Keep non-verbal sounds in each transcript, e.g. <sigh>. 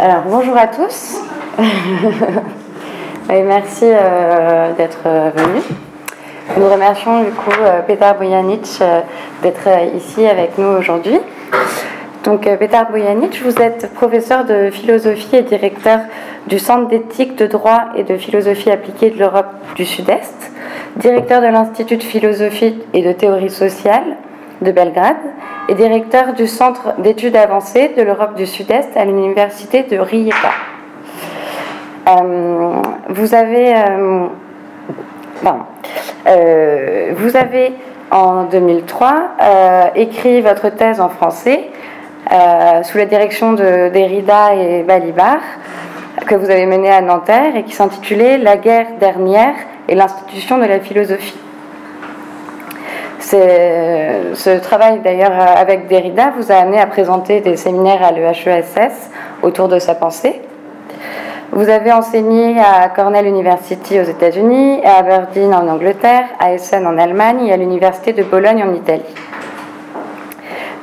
Alors, bonjour à tous. <laughs> Et merci euh, d'être euh, venus. Nous remercions du coup euh, Petar Bojanic d'être ici avec nous aujourd'hui. Donc, Petar Bojanic, vous êtes professeur de philosophie et directeur du Centre d'éthique, de droit et de philosophie appliquée de l'Europe du Sud-Est, directeur de l'Institut de philosophie et de théorie sociale de Belgrade et directeur du Centre d'études avancées de l'Europe du Sud-Est à l'Université de Rijeka. Euh, vous avez, euh. Euh, vous avez en 2003 euh, écrit votre thèse en français sous la direction de Derrida et Balibar que vous avez menée à Nanterre et qui s'intitulait La guerre dernière et l'institution de la philosophie. C'est- Ce travail d'ailleurs avec Derrida vous a amené à présenter des séminaires à l'EHESS autour de sa pensée. Vous avez enseigné à Cornell University aux États-Unis, à Aberdeen en Angleterre, à Essen en Allemagne et à l'Université de Bologne en Italie.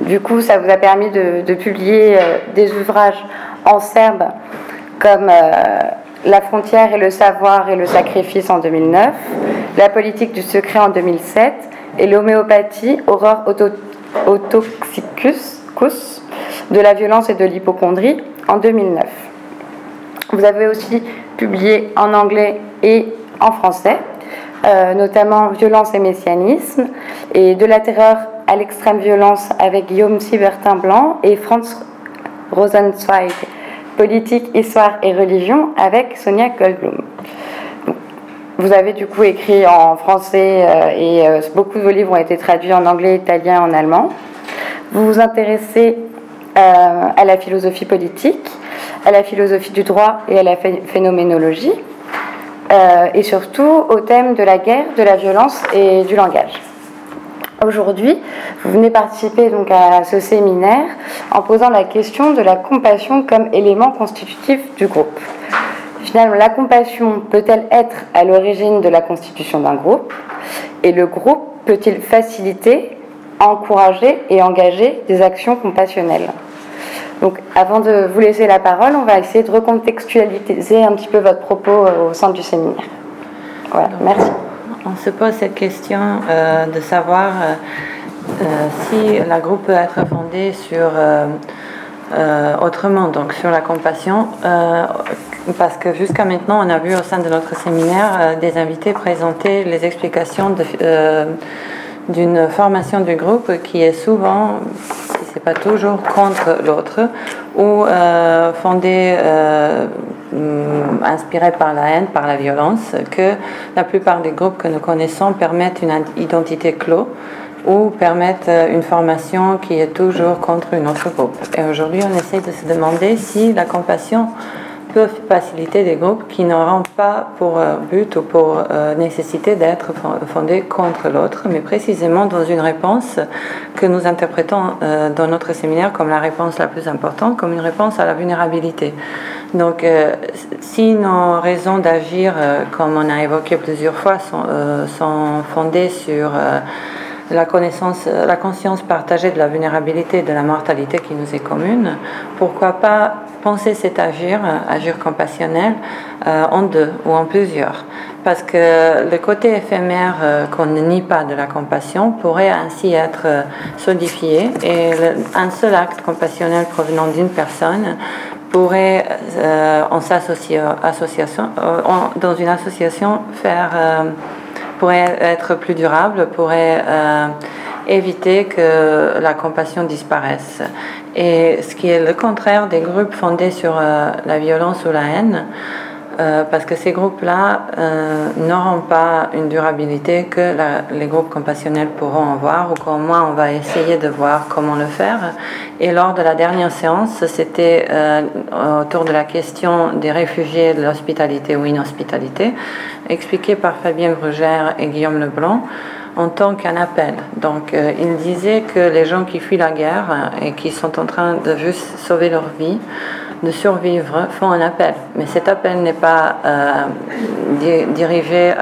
Du coup, ça vous a permis de, publier euh, des ouvrages en serbe comme euh, La frontière et le savoir et le sacrifice en 2009, La politique du secret en 2007 et L'homéopathie, Aurore auto, autoxicus cus, de la violence et de l'hypochondrie en 2009. Vous avez aussi publié en anglais et en français, euh, notamment Violence et messianisme et De la terreur à l'extrême violence avec Guillaume Sibertin Blanc et Franz Rosenzweig, Politique, Histoire et Religion avec Sonia Goldblum. Vous avez du coup écrit en français euh, et euh, beaucoup de vos livres ont été traduits en anglais, italien, en allemand. Vous vous intéressez euh, à la philosophie politique, à la philosophie du droit et à la phé- phénoménologie, et surtout au thème de la guerre, de la violence et du langage. Aujourd'hui, vous venez participer donc à ce séminaire en posant la question de la compassion comme élément constitutif du groupe. Finalement, la compassion peut-elle être à l'origine de la constitution d'un groupe? Et le groupe peut-il faciliter, encourager et engager des actions compassionnelles? Donc, avant de vous laisser la parole, on va essayer de recontextualiser un petit peu votre propos euh, au sein du séminaire. Voilà, merci. On se pose cette question euh, de savoir euh, si la groupe peut être fondée sur euh, autrement, donc sur la compassion, parce que jusqu'à maintenant, on a vu au sein de notre séminaire euh, des invités présenter les explications euh, d'une formation du groupe qui est souvent, si c'est pas toujours, contre l'autre, ou euh, fondée, hum, inspirée par la haine, par la violence, que la plupart des groupes que nous connaissons permettent une identité clos ou permettent une formation qui est toujours contre une autre groupe. Et aujourd'hui, on essaie de se demander si la compassion peut faciliter des groupes qui n'auront pas pour euh, but ou pour euh, nécessité d'être fo- fondés contre l'autre, mais précisément dans une réponse que nous interprétons euh, dans notre séminaire comme la réponse la plus importante, comme une réponse à la vulnérabilité. Donc, si nos raisons d'agir, comme on a évoqué plusieurs fois, sont, fondées sur la connaissance, euh, la conscience partagée de la vulnérabilité et de la mortalité qui nous est commune, pourquoi pas penser cet agir, euh, agir compassionnel, euh, en deux ou en plusieurs. Parce que le côté éphémère qu'on ne nie pas de la compassion pourrait ainsi être solidifié et un seul acte compassionnel provenant d'une personne pourrait, en s'associant, association, en- dans une association, faire pourrait être plus durable, pourrait euh, éviter que la compassion disparaisse. Et ce qui est le contraire des groupes fondés sur euh, la violence ou la haine, euh, parce que ces groupes-là euh, n'auront pas une durabilité que les groupes compassionnels pourront avoir, ou qu'au moins on va essayer de voir comment le faire. Et lors de la dernière séance, c'était euh, autour de la question des réfugiés, de l'hospitalité ou inhospitalité, expliqué par Fabien Brugère et Guillaume Leblanc en tant qu'un appel. Donc, euh, il disait que les gens qui fuient la guerre et qui sont en train de juste sauver leur vie de survivre font un appel. Mais cet appel n'est pas euh, dirigé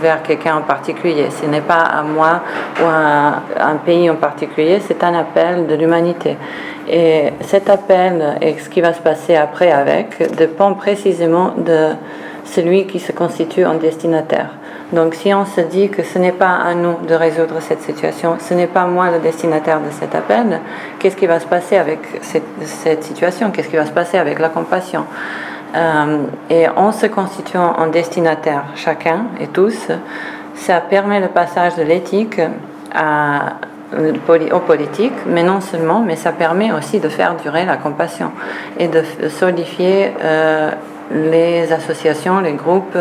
vers quelqu'un en particulier. Ce n'est pas à moi ou à un pays en particulier, c'est un appel de l'humanité. Et cet appel et ce qui va se passer après avec dépend précisément de celui qui se constitue en destinataire. Donc si on se dit que ce n'est pas à nous de résoudre cette situation, ce n'est pas moi le destinataire de cet appel, qu'est-ce qui va se passer avec cette, situation? Qu'est-ce qui va se passer avec la compassion? Euh, Et en se constituant en destinataire chacun et tous, ça permet le passage de l'éthique à aux politiques, mais non seulement, mais ça permet aussi de faire durer la compassion et de solidifier euh, les associations, les groupes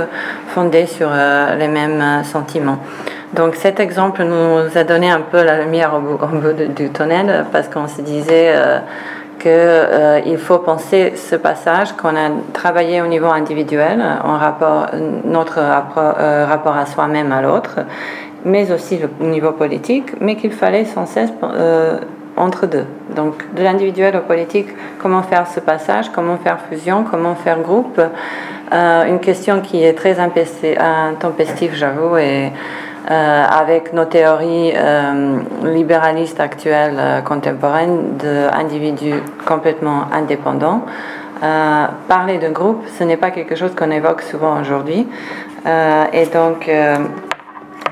fondés sur euh, les mêmes euh, sentiments. Donc cet exemple nous a donné un peu la lumière au bout, du tunnel parce qu'on se disait euh, qu'il faut penser ce passage qu'on a travaillé au niveau individuel, en rapport, notre rapport, à soi-même à l'autre, mais aussi au niveau politique, mais qu'il fallait sans cesse entre deux. Donc de l'individuel au politique, comment faire ce passage, comment faire fusion, comment faire groupe. Euh, une question qui est très intempestive, j'avoue, et euh, avec nos théories euh, libéralistes actuelles contemporaines d'individus complètement indépendants. parler de groupe, ce n'est pas quelque chose qu'on évoque souvent aujourd'hui. et donc,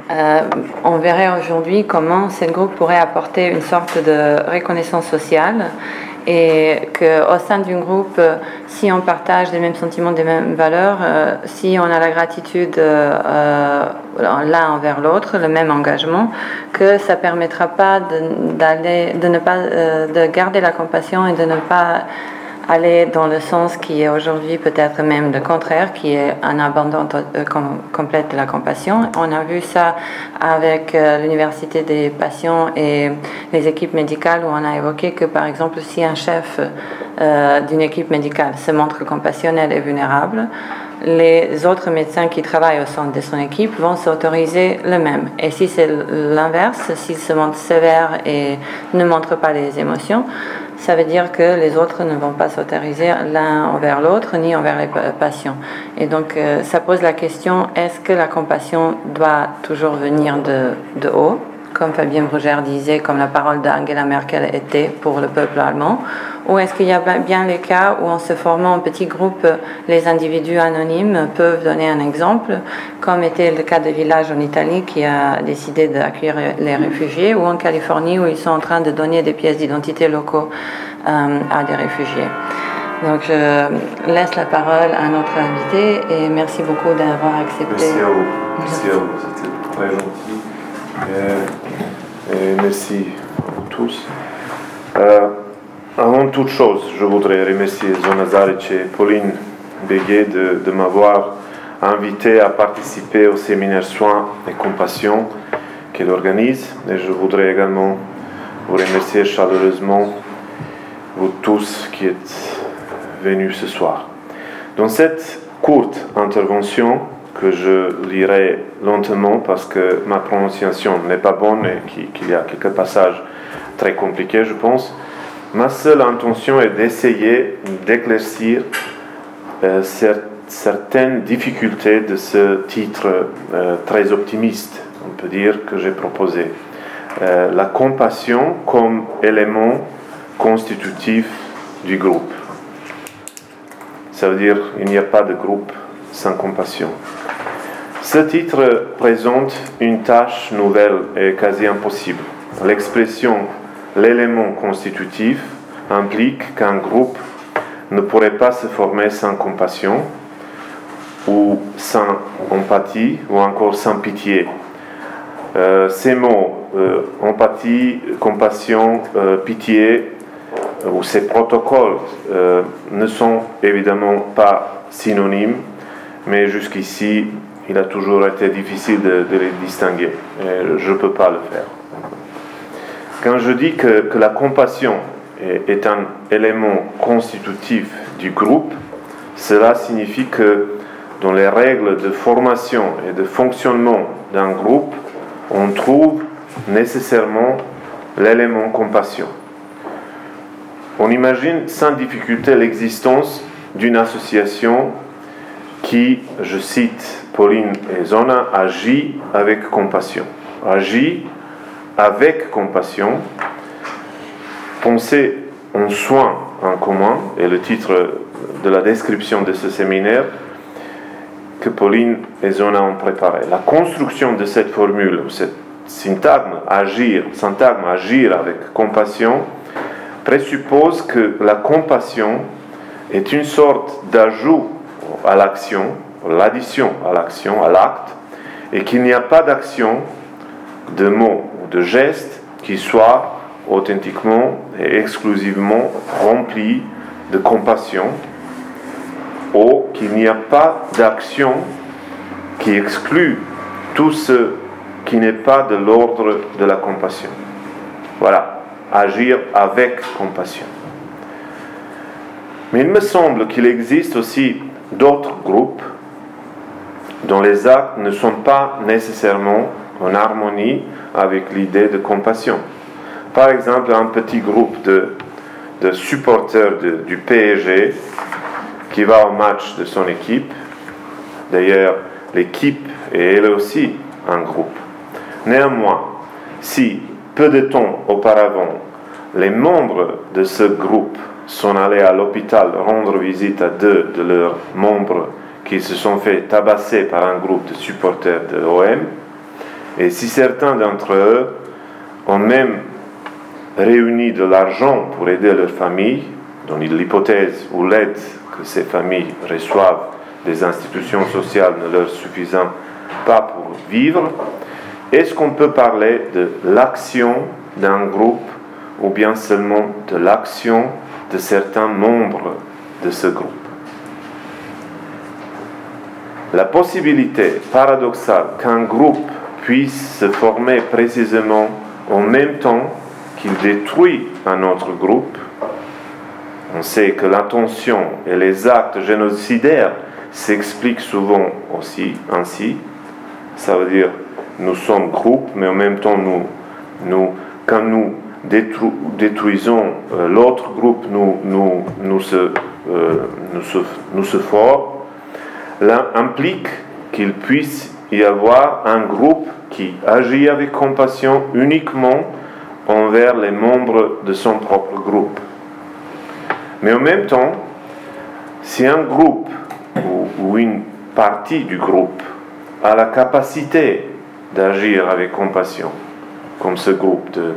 euh, on verrait aujourd'hui comment ce groupe pourrait apporter une sorte de reconnaissance sociale et qu'au sein d'un groupe, si on partage les mêmes sentiments, des mêmes valeurs, euh, si on a la gratitude euh, l'un envers l'autre, le même engagement, que ça permettra pas d'aller, de, ne pas, de garder la compassion et de ne pas aller dans le sens qui est aujourd'hui peut-être même le contraire, qui est un abandon euh, complet de la compassion. On a vu ça avec euh, l'université des patients et les équipes médicales où on a évoqué que par exemple si un chef euh, d'une équipe médicale se montre compassionnel et vulnérable, les autres médecins qui travaillent au sein de son équipe vont s'autoriser le même. Et si c'est l'inverse, s'il se montre sévère et ne montre pas les émotions, ça veut dire que les autres ne vont pas s'autoriser l'un envers l'autre ni envers les patients. Et donc euh, ça pose la question, est-ce que la compassion doit toujours venir de, de haut, comme Fabien Brugère disait, comme la parole d'Angela Merkel était pour le peuple allemand, ou est-ce qu'il y a bien les cas où en se formant en petits groupes, les individus anonymes peuvent donner un exemple, comme était le cas de village en Italie qui a décidé d'accueillir les réfugiés, ou en Californie où ils sont en train de donner des pièces d'identité locaux euh, à des réfugiés. Donc je laisse la parole à notre invité et merci beaucoup d'avoir accepté. Merci à vous. Merci à vous. C'était très gentil. Et, merci à tous. Euh, avant toute chose, je voudrais remercier Zona Zaric et Pauline Béguet de, m'avoir invité à participer au séminaire Soins et Compassion qu'elle organise. Et je voudrais également vous remercier chaleureusement, vous tous qui êtes venus ce soir. Dans cette courte intervention, que je lirai lentement parce que ma prononciation n'est pas bonne et qu'il y a quelques passages très compliqués, je pense, ma seule intention est d'essayer d'éclaircir euh, certaines difficultés de ce titre euh, très optimiste, on peut dire, que j'ai proposé. Euh, la compassion comme élément constitutif du groupe. Ça veut dire qu'il n'y a pas de groupe sans compassion. Ce titre présente une tâche nouvelle et quasi impossible. L'expression l'élément constitutif implique qu'un groupe ne pourrait pas se former sans compassion ou sans empathie ou encore sans pitié. Euh, ces mots, euh, empathie, compassion, euh, pitié, ou ces protocoles ne sont évidemment pas synonymes, mais jusqu'ici, il a toujours été difficile de, les distinguer. je ne peux pas le faire. Quand je dis que, la compassion est, est, un élément constitutif du groupe, cela signifie que dans les règles de formation et de fonctionnement d'un groupe, on trouve nécessairement l'élément compassion. on imagine sans difficulté l'existence d'une association qui, je cite Pauline et Zona, agit avec compassion. Agit avec compassion. Pensez en soin en commun, et le titre de la description de ce séminaire que Pauline et Zona ont préparé. La construction de cette formule, cette syntagme agir, syntagme agir avec compassion, présuppose que la compassion est une sorte d'ajout à l'action, l'addition à l'action, à l'acte, et qu'il n'y a pas d'action, de mots de gestes qui soit authentiquement et exclusivement rempli de compassion, ou qu'il n'y a pas d'action qui exclut tout ce qui n'est pas de l'ordre de la compassion. Voilà, agir avec compassion. Mais il me semble qu'il existe aussi d'autres groupes dont les actes ne sont pas nécessairement en harmonie avec l'idée de compassion. Par exemple, un petit groupe de, de supporters du PSG qui va au match de son équipe. D'ailleurs, l'équipe est elle aussi un groupe. Néanmoins, si peu de temps auparavant, les membres de ce groupe sont allés à l'hôpital rendre visite à deux de leurs membres qui se sont fait tabasser par un groupe de supporters de l'OM, et si certains d'entre eux ont même réuni de l'argent pour aider leur famille, dans l'hypothèse où l'aide que ces familles reçoivent des institutions sociales ne leur suffisant pas pour vivre, est-ce qu'on peut parler de l'action d'un groupe ou bien seulement de l'action de certains membres de ce groupe? La possibilité paradoxale qu'un groupe puisse se former précisément en même temps qu'il détruit un autre groupe on sait que l'intention et les actes génocidaires s'expliquent souvent aussi ainsi. Ça veut dire nous sommes groupe, mais en même temps, nous, nous, quand nous détruisons euh, l'autre groupe, nous, nous, nous, se, euh, nous, se, nous se implique qu'il puisse y avoir un groupe qui agit avec compassion uniquement envers les membres de son propre groupe. Mais en même temps, si un groupe ou, une partie du groupe a la capacité d'agir avec compassion, comme ce groupe de,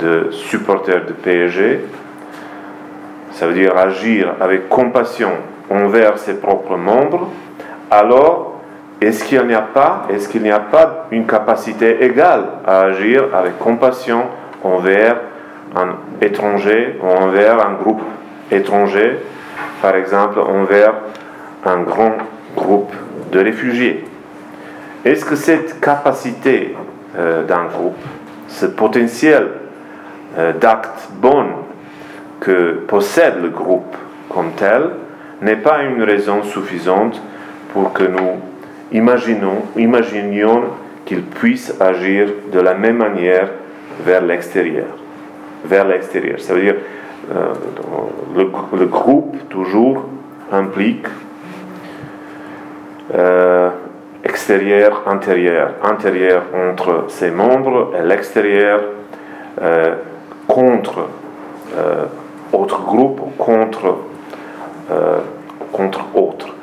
de supporters de PSG, ça veut dire agir avec compassion envers ses propres membres, alors est-ce qu'il n'y a pas, est-ce qu'il n'y a pas une capacité égale à agir avec compassion envers un étranger ou envers un groupe étrangers, par exemple envers un grand groupe de réfugiés? Est-ce que cette capacité euh, d'un groupe, ce potentiel euh, d'actes bons que possède le groupe comme tel, n'est pas une raison suffisante pour que nous imaginons, qu'il puisse agir de la même manière vers l'extérieur. Vers l'extérieur. Ça veut dire, euh, le, groupe toujours implique euh, extérieur, intérieur, intérieur entre ses membres et l'extérieur euh, contre autre groupe, contre, contre autre.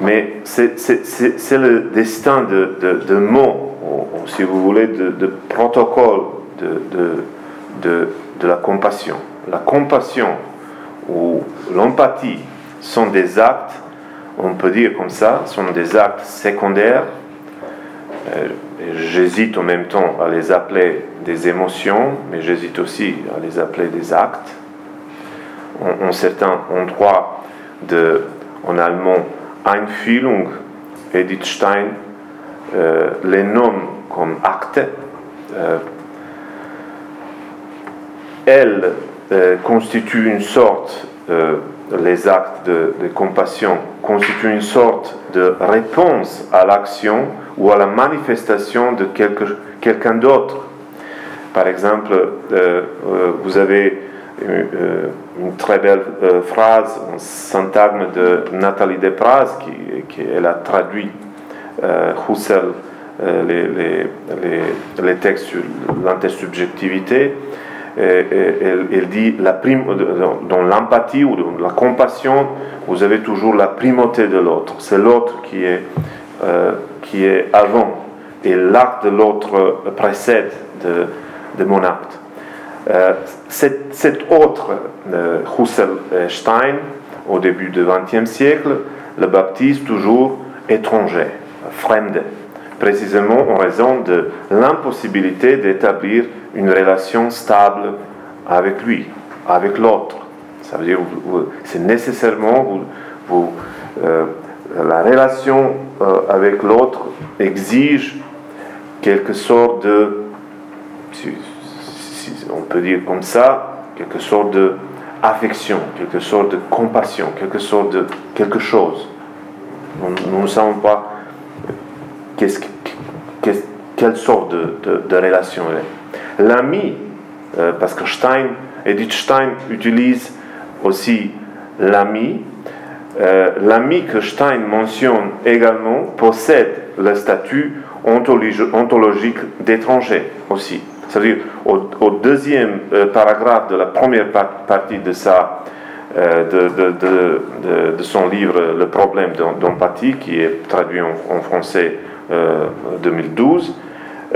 Mais c'est le destin de, mots, ou, si vous voulez, de, de protocole, de, de, la compassion. La compassion ou l'empathie sont des actes, on peut dire comme ça, sont des actes secondaires. Euh, j'hésite en même temps à les appeler des émotions, mais j'hésite aussi à les appeler des actes. En, certains endroits de, en allemand, Einfühlung, Edith Stein euh, les nomme comme actes. Euh, elle euh, constitue une sorte, euh, les actes de, compassion constituent une sorte de réponse à l'action ou à la manifestation de quelqu'un d'autre. Par exemple, vous avez une, très belle phrase, un syntagme de Nathalie Despraz, qui, qui elle a traduit Husserl les, les, les, textes sur l'intersubjectivité. Elle, dit la prime, dans l'empathie ou dans la compassion, vous avez toujours la primauté de l'autre. C'est l'autre qui est, euh, qui est avant et l'acte de l'autre précède de, de, mon acte. Euh, cet, autre, euh, Husserl Stein, au début du XXe siècle, le baptise toujours étranger, fremde précisément en raison de l'impossibilité d'établir une relation stable avec lui, avec l'autre. Ça veut dire c'est nécessairement vous, euh, la relation euh, avec l'autre exige quelque sorte de, on peut dire comme ça, quelque sorte de affection, quelque sorte de compassion, quelque sorte de quelque chose. Nous ne savons pas quelle sorte de, relation est. L'ami, euh, parce que Stein, Edith Stein utilise aussi l'ami. Euh, l'ami que Stein mentionne également possède le statut ontologique d'étranger aussi. C'est-à-dire, au, deuxième euh, paragraphe de la première partie de, sa, de, son livre Le problème d'empathie, qui est traduit en français 2012,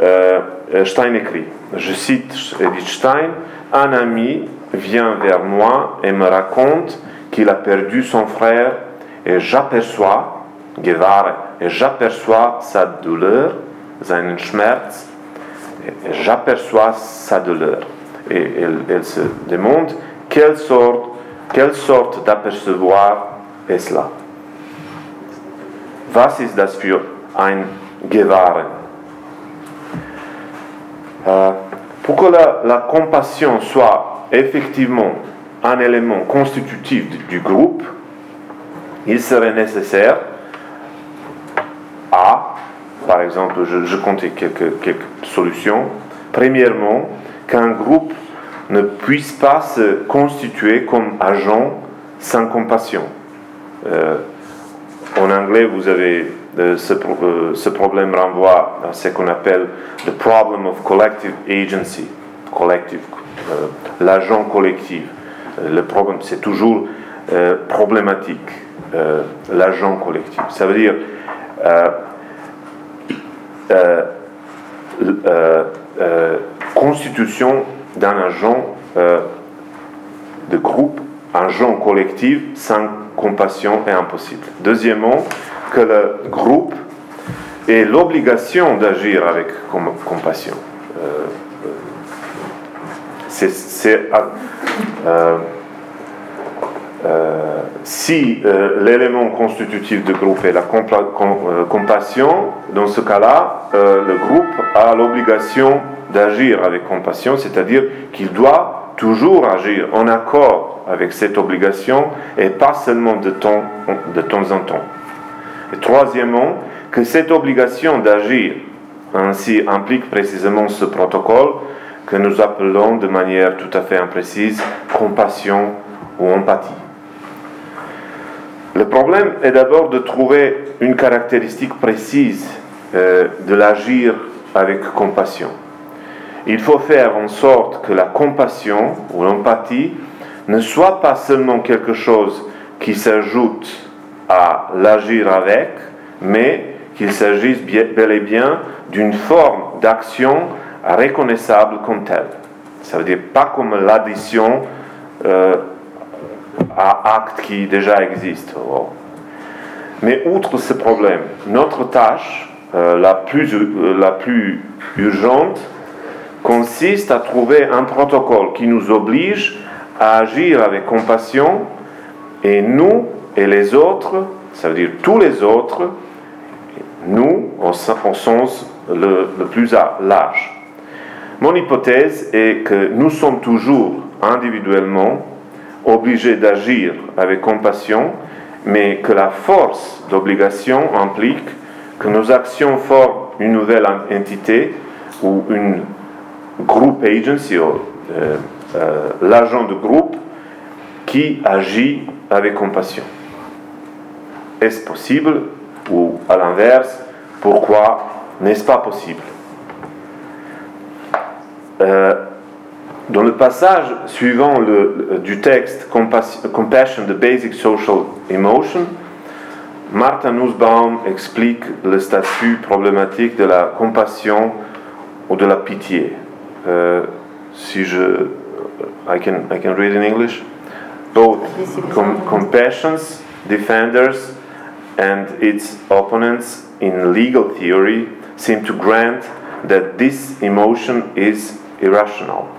euh, euh, Stein écrit, je cite Edith Stein, un ami vient vers moi et me raconte qu'il a perdu son frère et j'aperçois, et j'aperçois sa douleur, seinen Schmerz, j'aperçois sa douleur. Et elle, se demande quelle sorte, quelle sorte d'apercevoir est cela? Was ist das für ein Gewahren. Euh, pour que la, compassion soit effectivement un élément constitutif du, groupe, il serait nécessaire à, par exemple, je, je comptais quelques, solutions. Premièrement, qu'un groupe ne puisse pas se constituer comme agent sans compassion. Euh, en anglais, vous avez euh, ce, euh, ce, problème renvoie à ce qu'on appelle the problem of collective agency, collective, l'agent collectif. le problème, c'est toujours problématique, l'agent collectif. Ça veut dire constitution d'un agent de groupe, agent collectif sans compassion est impossible. Deuxièmement, que le groupe ait l'obligation d'agir avec compassion. Euh, euh, c'est, euh, si l'élément constitutif du groupe est la compassion, dans ce cas-là, le groupe a l'obligation d'agir avec compassion, c'est-à-dire qu'il doit toujours agir en accord avec cette obligation et pas seulement de temps, de temps en temps. Et troisièmement, que cette obligation d'agir ainsi implique précisément ce protocole que nous appelons de manière tout à fait imprécise compassion ou empathie. Le problème est d'abord de trouver une caractéristique précise euh, de l'agir avec compassion. Il faut faire en sorte que la compassion ou l'empathie ne soit pas seulement quelque chose qui s'ajoute à l'agir avec, mais qu'il s'agisse bel et bien d'une forme d'action reconnaissable comme telle. Ça veut dire pas comme l'addition euh, à actes qui déjà existent. Mais outre ce problème, notre tâche euh, la, plus, euh, la plus urgente consiste à trouver un protocole qui nous oblige à agir avec compassion et nous et les autres, ça veut dire tous les autres, nous, au, sens le, le plus large. Mon hypothèse est que nous sommes toujours individuellement obligés d'agir avec compassion, mais que la force d'obligation implique que nos actions forment une nouvelle entité ou une group agency, l'agent de groupe qui agit avec compassion. Est-ce possible ou à l'inverse, pourquoi n'est-ce pas possible? Dans le passage suivant le, du texte Compassion, the Basic Social Emotion, Martha Nussbaum explique le statut problématique de la compassion ou de la pitié. Euh, si je. I can, I can read in English. Both com compassions, defenders, and its opponents in legal theory seem to grant that this emotion is irrational.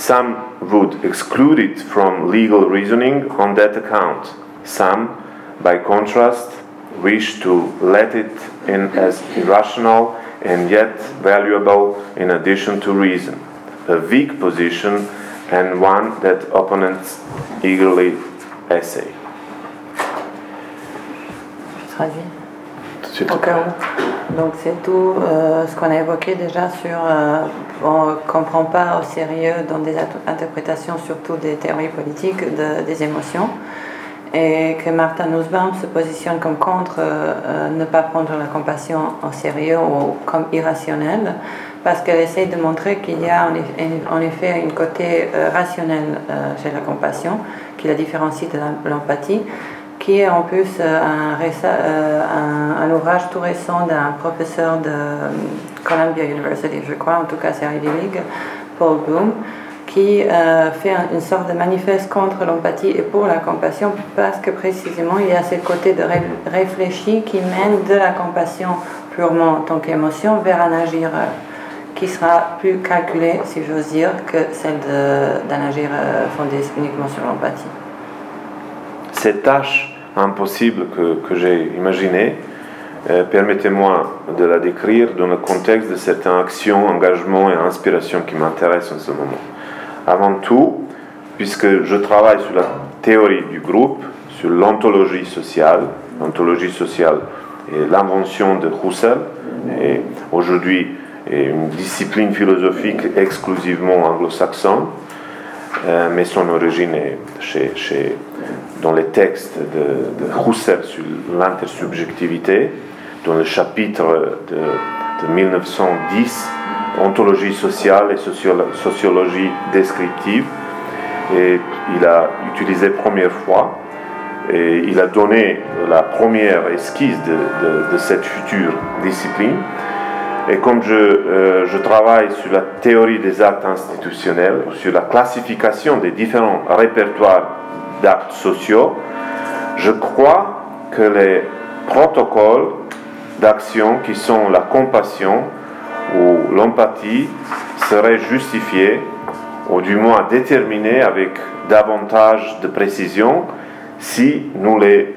Some would exclude it from legal reasoning on that account. Some, by contrast, wish to let it in as irrational and yet valuable in addition to reason. A weak position and one that opponents eagerly essay. Au cas Donc c'est tout euh, ce qu'on a évoqué déjà sur euh, on ne comprend pas au sérieux dans des interprétations surtout des théories politiques des émotions. Et que Martha Nussbaum se positionne comme contre euh, ne pas prendre la compassion au sérieux ou comme irrationnelle parce qu'elle essaie de montrer qu'il y a en effet un côté rationnel chez la compassion qui la différencie de l'empathie qui est en plus euh, euh, un, ouvrage tout récent d'un professeur de euh, Columbia University, je crois, en tout cas c'est Ivy League, Paul Bloom, qui fait une sorte de manifeste contre l'empathie et pour la compassion, parce que précisément il y a ce côté de réfléchi qui mène de la compassion purement en tant qu'émotion vers un agir qui sera plus calculé, si j'ose dire, que celle d'un agir fondé uniquement sur l'empathie. Cette tâche impossible que, j'ai imaginée, euh, permettez-moi de la décrire dans le contexte de certaines actions, engagements et inspirations qui m'intéressent en ce moment. Avant tout, puisque je travaille sur la théorie du groupe, sur l'ontologie sociale, l'ontologie sociale et l'invention de Husserl, et aujourd'hui une discipline philosophique exclusivement anglo-saxonne, euh, mais son origine est chez dans les textes de, de sur l'intersubjectivité, dans le chapitre de, 1910, Ontologie sociale et sociologie descriptive. Et il a utilisé première fois et il a donné la première esquisse de, de cette future discipline. Et comme je, euh, je, travaille sur la théorie des actes institutionnels, sur la classification des différents répertoires d'actes sociaux, je crois que les protocoles d'action qui sont la compassion ou l'empathie seraient justifiés ou du moins déterminés avec davantage de précision si nous les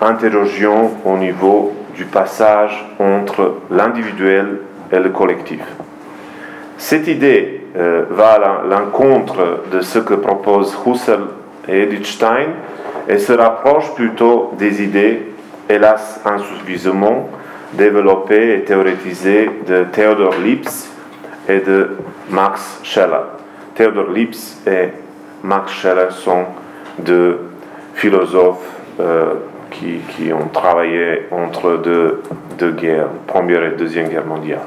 interrogions au niveau du passage entre l'individuel et le collectif. Cette idée euh, va à l'encontre de ce que propose Husserl et Stein et se rapproche plutôt des idées, hélas insuffisamment développées et théorétisées de Theodor Lipps et de Max Scheller. Theodor Lipps et Max Scheller sont deux philosophes euh, qui, ont travaillé entre deux, guerres, Première et Deuxième Guerre mondiale.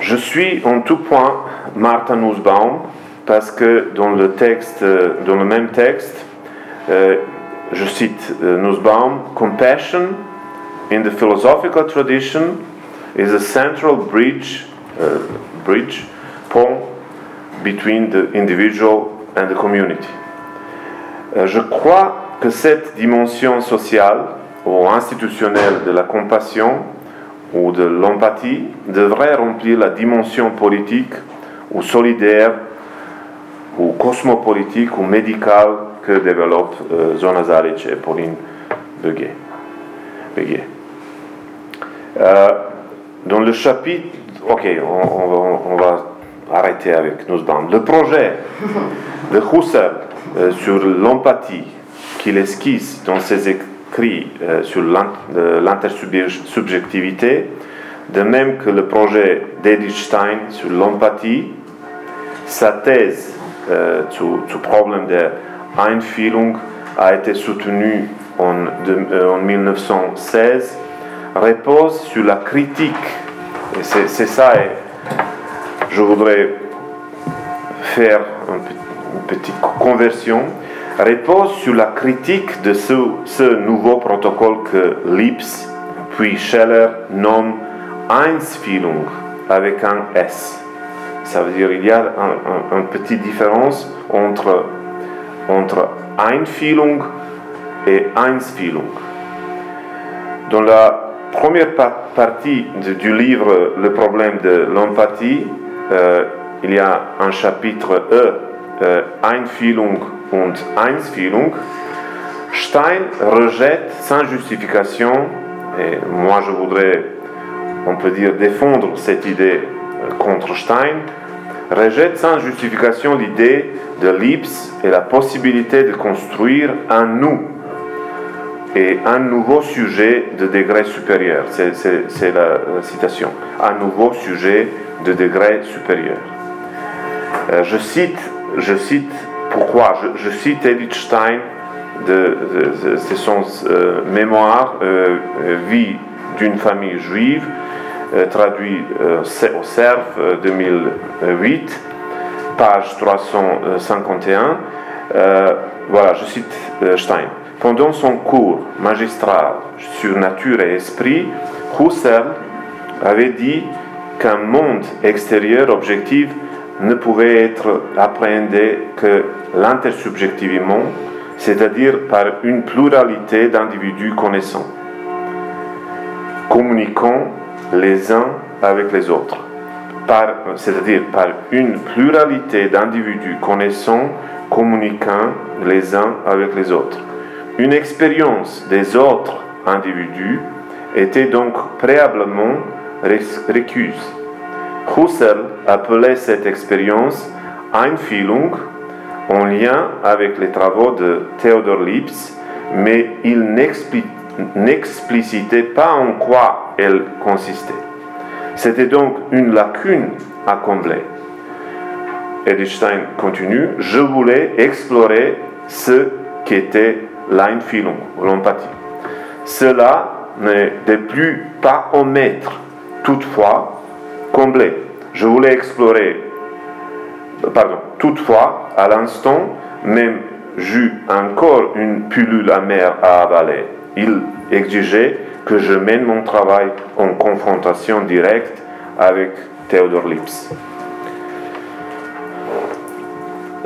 Je suis en tout point Martha Nussbaum, parce que dans le texte, dans le même texte, euh, je cite euh, Nussbaum, compassion in the philosophical tradition is a central bridge, bridge, pont between the individual and the community. Euh, je crois que cette dimension sociale ou institutionnelle de la compassion ou de l'empathie devrait remplir la dimension politique ou solidaire ou cosmopolitique ou médical que développe euh, Zona Zaric et Pauline Beguet. Euh, dans le chapitre, ok, on, va, arrêter avec Nussbaum. Le projet de Husserl euh, sur l'empathie qu'il esquisse dans ses écrits sur l'intersubjectivité de même que le projet d'Edith Stein sur l'empathie, sa thèse euh, sur le problème de Einfühlung a été soutenue en, euh, en 1916, repose sur la critique. Et c'est ça, je voudrais faire une petite conversion, repose sur la critique de ce, nouveau protocole que Lips puis Scheller nomme Einsfühlung avec un S. Ça veut dire qu'il y a une un, petite différence entre, entre Einfühlung et Einsfühlung. Dans la première partie du livre Le problème de l'empathie, euh, il y a un chapitre E, euh, Einfühlung und Einsfühlung. Stein rejette sans justification, et moi je voudrais, on peut dire, défendre cette idée euh, contre Stein, rejette sans justification l'idée de Lips et la possibilité de construire un nous et un nouveau sujet de degré supérieur. C'est la, citation. Un nouveau sujet de degré supérieur. Euh, je, cite, je cite pourquoi je, cite Edith Stein de, son euh, mémoire euh, Vie d'une famille juive, traduit au CERF 2008, page 351. voilà, je cite Stein. Pendant son cours magistral sur nature et esprit, Husserl avait dit qu'un monde extérieur objectif ne pouvait être appréhendé que l'intersubjectivement, c'est-à-dire par une pluralité d'individus connaissants, communiquant les uns avec les autres, c'est-à-dire par une pluralité d'individus connaissants, communiquant les uns avec les autres. Une expérience des autres individus était donc préalablement récuse. Husserl appelait cette expérience Einfühlung en lien avec les travaux de Theodor Lips, mais il n'explicitait pas en quoi elle consistait. C'était donc une lacune à combler. Edith continue, je voulais explorer ce qu'était l'Einfühlung, l'empathie. Cela n'est plus pas omettre, toutefois combler. Je voulais explorer, pardon, toutefois, à l'instant, même j'eus encore une pilule amère à avaler. Il exigeait que je mène mon travail en confrontation directe avec Theodor Lips.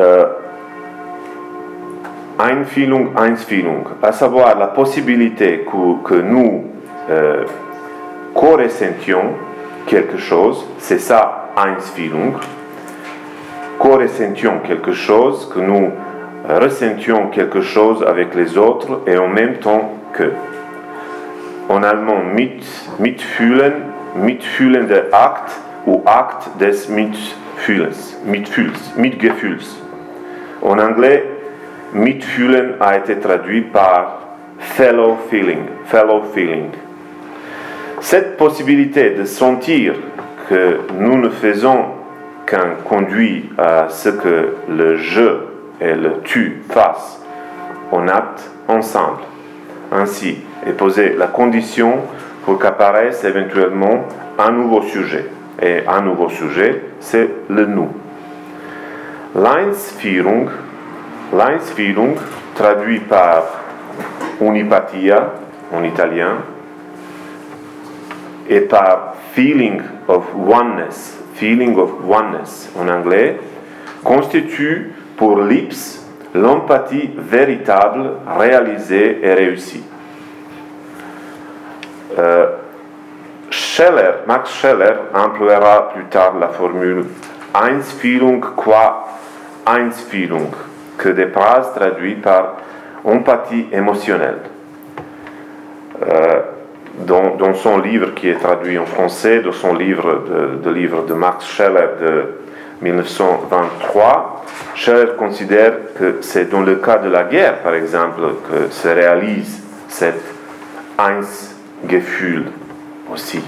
Euh, Einfühlung, à savoir la possibilité que, nous euh, co-ressentions quelque chose, c'est ça Einsfühlung, co-ressentions quelque chose, que nous ressentions quelque chose avec les autres et en même temps En allemand mit, mitfühlen, mitfühlende Akt ou acte des mitfühlens, mitfühls, mitgefühls. En anglais, mitfühlen a été traduit par fellow feeling, fellow feeling. Cette possibilité de sentir que nous ne faisons qu'un conduit à ce que le je et le tu fassent, on acte ensemble. Ainsi est posée la condition pour qu'apparaisse éventuellement un nouveau sujet. Et un nouveau sujet, c'est le nous. Leinsführung, Leinsführung traduit par unipatia en italien, et par feeling of oneness, feeling of oneness en anglais, constitue pour Lips l'empathie véritable, réalisée et réussie. Euh, Max Scheller emploiera plus tard la formule Einsfühlung qua Einsfühlung, que des phrases traduites par empathie émotionnelle. Euh, dans, son livre qui est traduit en français, dans son livre de, livre de Max Scheller de 1923, Scheller considère que c'est dans le cas de la guerre, par exemple, que se réalise cette Einsgefühl aussi.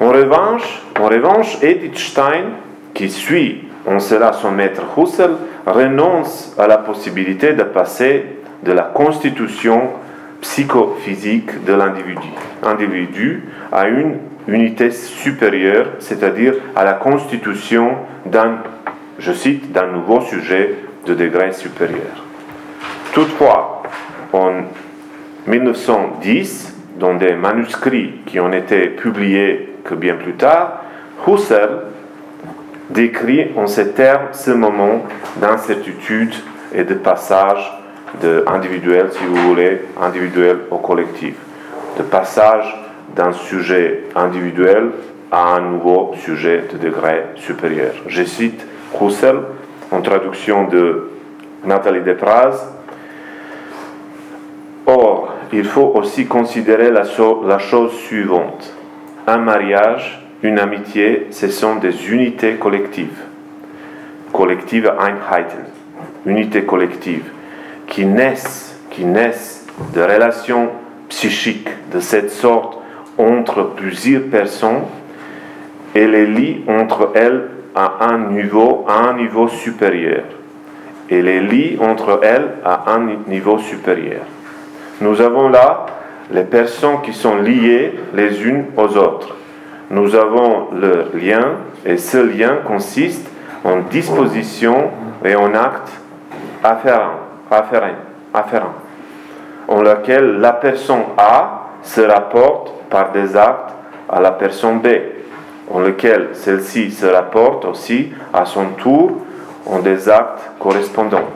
En revanche, en revanche, Edith Stein, qui suit en cela son maître Husserl, renonce à la possibilité de passer de la constitution psychophysique de l'individu individu à une unité supérieure, c'est-à-dire à la constitution d'un, je cite, d'un nouveau sujet de degré supérieur. Toutefois, en 1910, dans des manuscrits qui ont été publiés que bien plus tard, Husserl décrit en ces termes ce moment d'incertitude et de passage de individuel, si vous voulez, individuel au collectif, de passage d'un sujet individuel à un nouveau sujet de degré supérieur. Je cite Husserl en traduction de Nathalie Depraz. Or, il faut aussi considérer la, la chose suivante. Un mariage, une amitié, ce sont des unités collectives. Collective Einheiten. Unités collectives qui naissent, de relations psychiques de cette sorte entre plusieurs personnes et les lient entre elles à un niveau, à un niveau supérieur. Et les lient entre elles à un niveau supérieur. Nous avons là les personnes qui sont liées les unes aux autres. Nous avons leur lien et ce lien consiste en disposition et en acte afférent, afférent, afférent en lequel la personne A se rapporte par des actes à la personne B, en lequel celle-ci se rapporte aussi à son tour en des actes correspondants.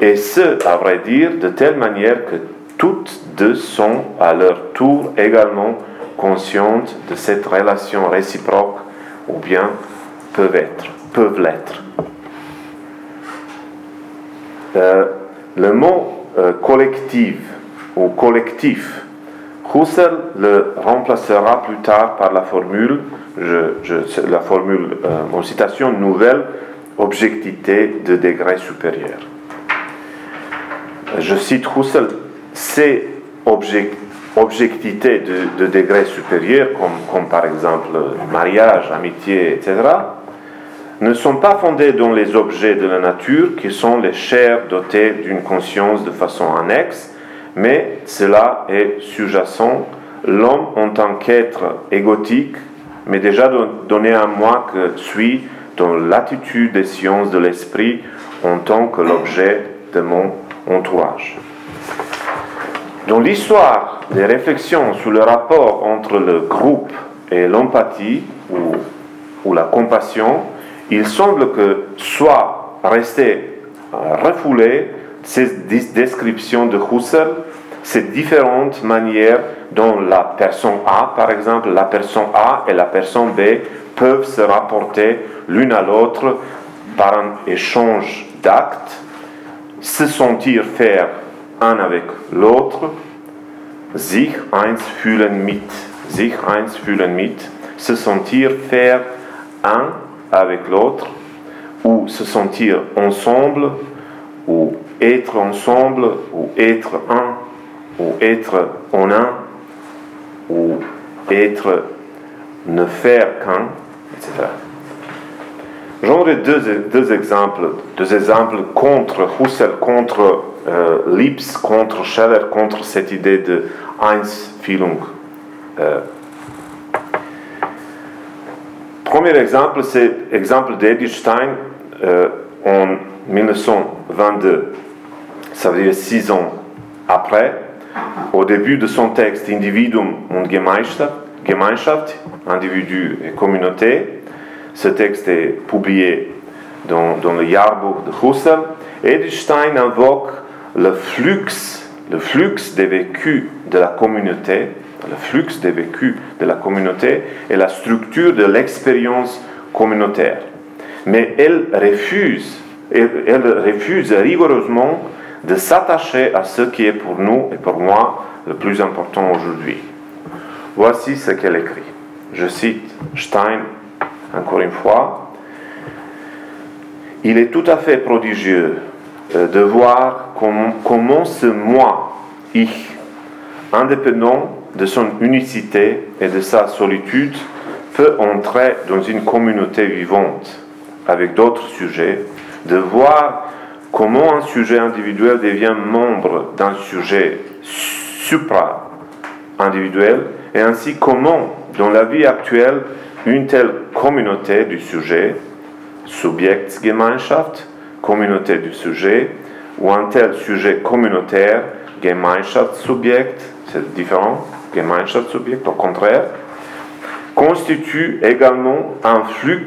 Et ce, à vrai dire, de telle manière que toutes deux sont à leur tour également conscientes de cette relation réciproque, ou bien peuvent être, peuvent l'être. Euh, le mot euh, ou collectif Husserl le remplacera plus tard par la formule, la formule euh, en citation nouvelle, objectivité de degré supérieur. Je cite Husserl, ces objectivités de, de, degré supérieur, comme par exemple mariage, amitié, etc., ne sont pas fondées dans les objets de la nature qui sont les chairs dotées d'une conscience de façon annexe, mais cela est sous-jacent. L'homme en tant qu'être égotique mais déjà donné à moi que suis dans l'attitude des sciences de l'esprit en tant que l'objet de mon entourage. Dans l'histoire des réflexions sur le rapport entre le groupe et l'empathie ou, la compassion, il semble que soit resté refoulé ces descriptions de Husserl, ces différentes manières dont la personne A, par exemple, la personne A et la personne B peuvent se rapporter l'une à l'autre par un échange d'actes, se sentir faire un avec l'autre, sich eins fühlen mit, sich eins fühlen mit, se sentir faire un avec l'autre, ou se sentir ensemble, ou être ensemble, ou être un, ou être en un, ou être ne faire qu'un, etc. J'aurais deux, deux exemples, deux exemples contre Husserl, contre euh, Lips, contre Scheller, contre cette idée de Einsfühlung. Euh, premier exemple, c'est l'exemple d'Edith Stein euh, en 1922. Ça veut dire six ans après, au début de son texte Individuum und Gemeinschaft, Gemeinschaft individu et communauté, ce texte est publié dans, le Jahrbuch de Husserl, Edith Stein invoque le flux, le flux des vécus de la communauté, le flux des vécus de la communauté et la structure de l'expérience communautaire. Mais elle refuse, elle, refuse rigoureusement de s'attacher à ce qui est pour nous et pour moi le plus important aujourd'hui. Voici ce qu'elle écrit. Je cite Stein encore une fois. Il est tout à fait prodigieux euh, de voir comment, comment ce moi, ich, indépendant de son unicité et de sa solitude, peut entrer dans une communauté vivante avec d'autres sujets, de voir comment un sujet individuel devient membre d'un sujet supra-individuel et ainsi comment, dans la vie actuelle, une telle communauté du sujet, Subjektsgemeinschaft, communauté du sujet, ou un tel sujet communautaire, Gemeinschaftssubjekt, c'est différent, Gemeinschaftssubjekt, au contraire, constitue également un flux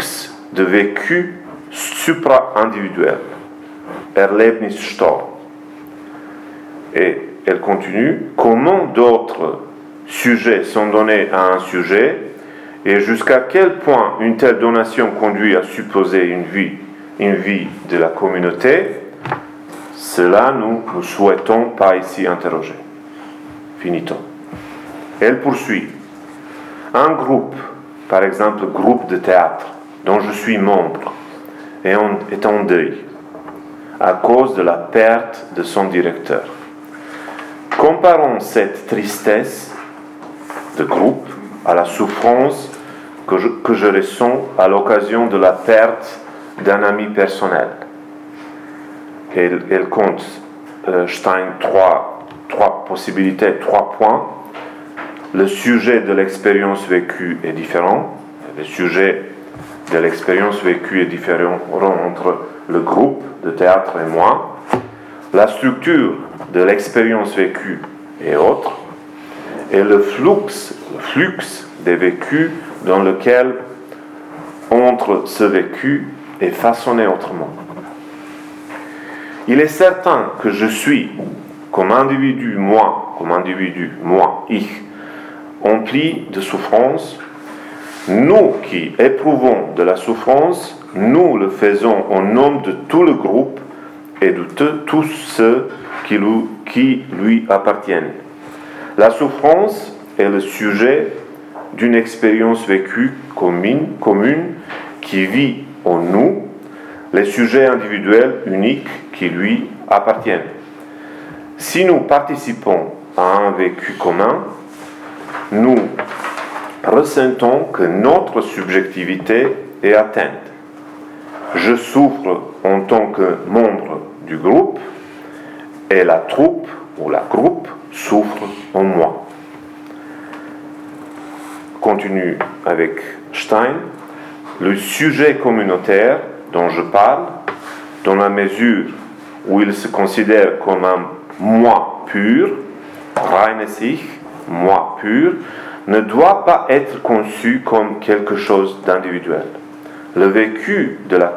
de vécu supra-individuel, Erlebnisstoff. Et elle continue, comment d'autres sujets sont donnés à un sujet et jusqu'à quel point une telle donation conduit à supposer une vie, une vie de la communauté, cela nous ne souhaitons pas ici interroger. Elle poursuit. Un groupe, par exemple groupe de théâtre, dont je suis membre, est en deuil à cause de la perte de son directeur. Comparons cette tristesse de groupe à la souffrance que je, ressens à l'occasion de la perte d'un ami personnel. Elle, compte, euh, Stein, trois possibilités, trois points. Le sujet de l'expérience vécue est différent. Le sujet de l'expérience vécue est différent entre le groupe de théâtre et moi. La structure de l'expérience vécue est autre. Et le flux, le flux des vécus dans lequel entre ce vécu est façonné autrement. Il est certain que je suis, comme individu, moi, comme individu, moi, ich, empli de souffrance. Nous qui éprouvons de la souffrance, nous le faisons au nom de tout le groupe et de tous ceux qui lui, qui lui appartiennent. La souffrance est le sujet d'une expérience vécue commune, commune qui vit en nous, les sujets individuels uniques qui lui appartiennent. Si nous participons à un vécu commun, nous ressentons que notre subjectivité est atteinte. Je souffre en tant que membre du groupe et la troupe ou la groupe souffre en moi continue avec Stein, le sujet communautaire dont je parle, dans la mesure où il se considère comme un moi pur, reine sich, moi pur, ne doit pas être conçu comme quelque chose d'individuel. Le vécu de la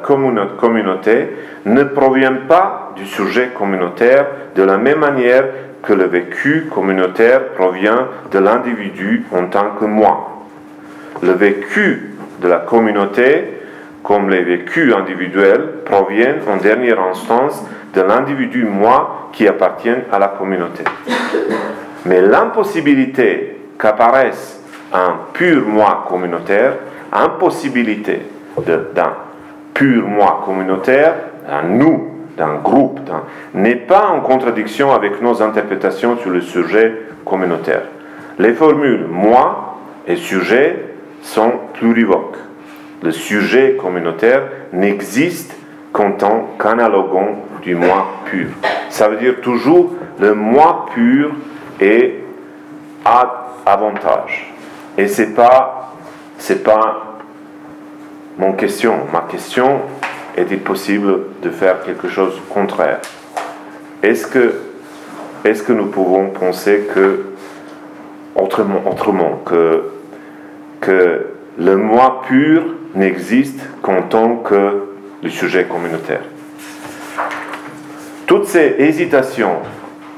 communauté ne provient pas du sujet communautaire de la même manière que le vécu communautaire provient de l'individu en tant que moi le vécu de la communauté, comme les vécus individuels, proviennent en dernière instance de l'individu moi qui appartient à la communauté. Mais l'impossibilité qu'apparaisse un pur moi communautaire, impossibilité d'un pur moi communautaire, un nous, d'un groupe, n'est pas en contradiction avec nos interprétations sur le sujet communautaire. Les formules moi et sujet sont plurivoques. Le sujet communautaire n'existe qu'en tant qu'analogon du moi pur. Ça veut dire toujours le moi pur est à avantage. Et c'est pas c'est pas mon question. Ma question est-il possible de faire quelque chose contraire? Est-ce que est-ce que nous pouvons penser que autrement autrement que que le moi pur n'existe qu'en tant que le sujet communautaire? Toutes ces hésitations,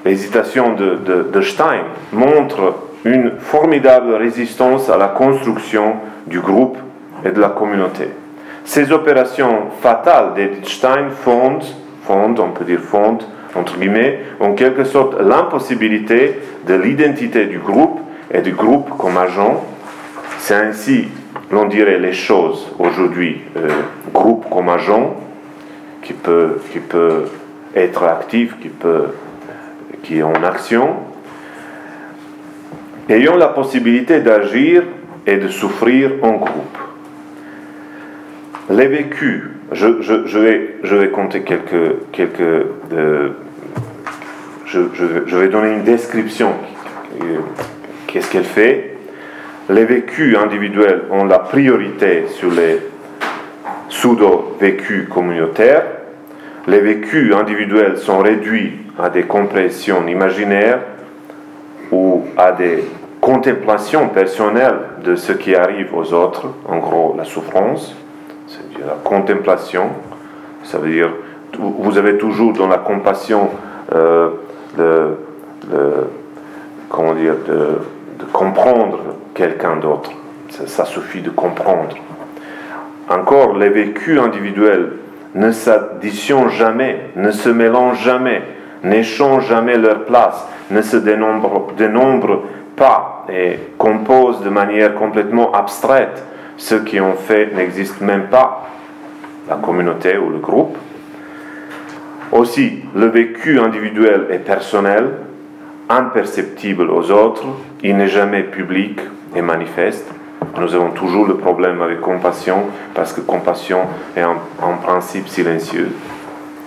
l'hésitation de, Stein, montrent une formidable résistance à la construction du groupe et de la communauté. Ces opérations fatales d'Edith Stein fondent, fondent, on peut dire fondent, entre guillemets, en quelque sorte l'impossibilité de l'identité du groupe et du groupe comme agent c'est ainsi, l'on dirait, les choses aujourd'hui. Euh, groupe comme agent qui peut, qui peut être actif, qui, peut, qui est en action. ayant la possibilité d'agir et de souffrir en groupe. Les vécus, je, vais, je vais compter quelques, quelques je, vais donner une description. Qu'est-ce qu'elle fait Les vécus individuels ont la priorité sur les pseudo-vécus communautaires. Les vécus individuels sont réduits à des compréhensions imaginaires ou à des contemplations personnelles de ce qui arrive aux autres, en gros la souffrance, c'est-à-dire la contemplation, ça veut dire vous avez toujours dans la compassion euh, comment dire, de, comprendre quelqu'un d'autre. Ça, suffit de comprendre. Encore, les vécus individuels ne s'additionnent jamais, ne se mélangent jamais, n'échangent jamais leur place, ne se dénombrent, pas et composent de manière complètement abstraite. Ceux qui ont fait n'existent même pas, la communauté ou le groupe. Aussi, le vécu individuel est personnel, imperceptible aux autres, il n'est jamais public et manifeste. Nous avons toujours le problème avec compassion parce que compassion est en, principe silencieuse.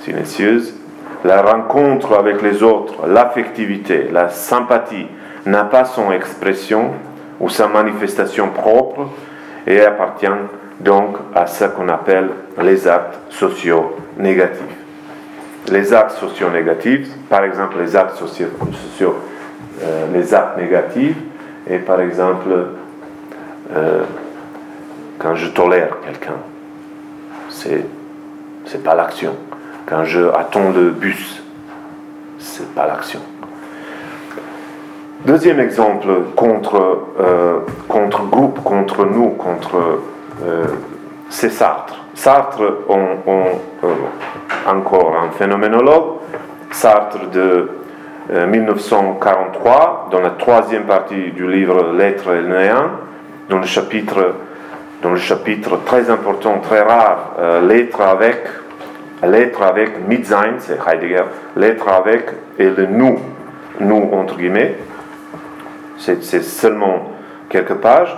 silencieuse. La rencontre avec les autres, l'affectivité, la sympathie n'a pas son expression ou sa manifestation propre et appartient donc à ce qu'on appelle les actes sociaux négatifs les actes sociaux négatifs, par exemple les actes sociaux, euh, les actes négatifs, et par exemple euh, quand je tolère quelqu'un, c'est c'est pas l'action. Quand je attends le bus, c'est pas l'action. Deuxième exemple contre, euh, contre groupe, contre nous, contre c'est Sartre. Sartre, on, encore un phénoménologue, Sartre de 1943, euh, dans la troisième partie du livre L'être et néant, dans le chapitre, dans le chapitre très important, très rare, euh, L'être avec, l'être avec Mitsein, c'est Heidegger, l'être avec et le nous, nous entre guillemets, c'est, seulement quelques pages,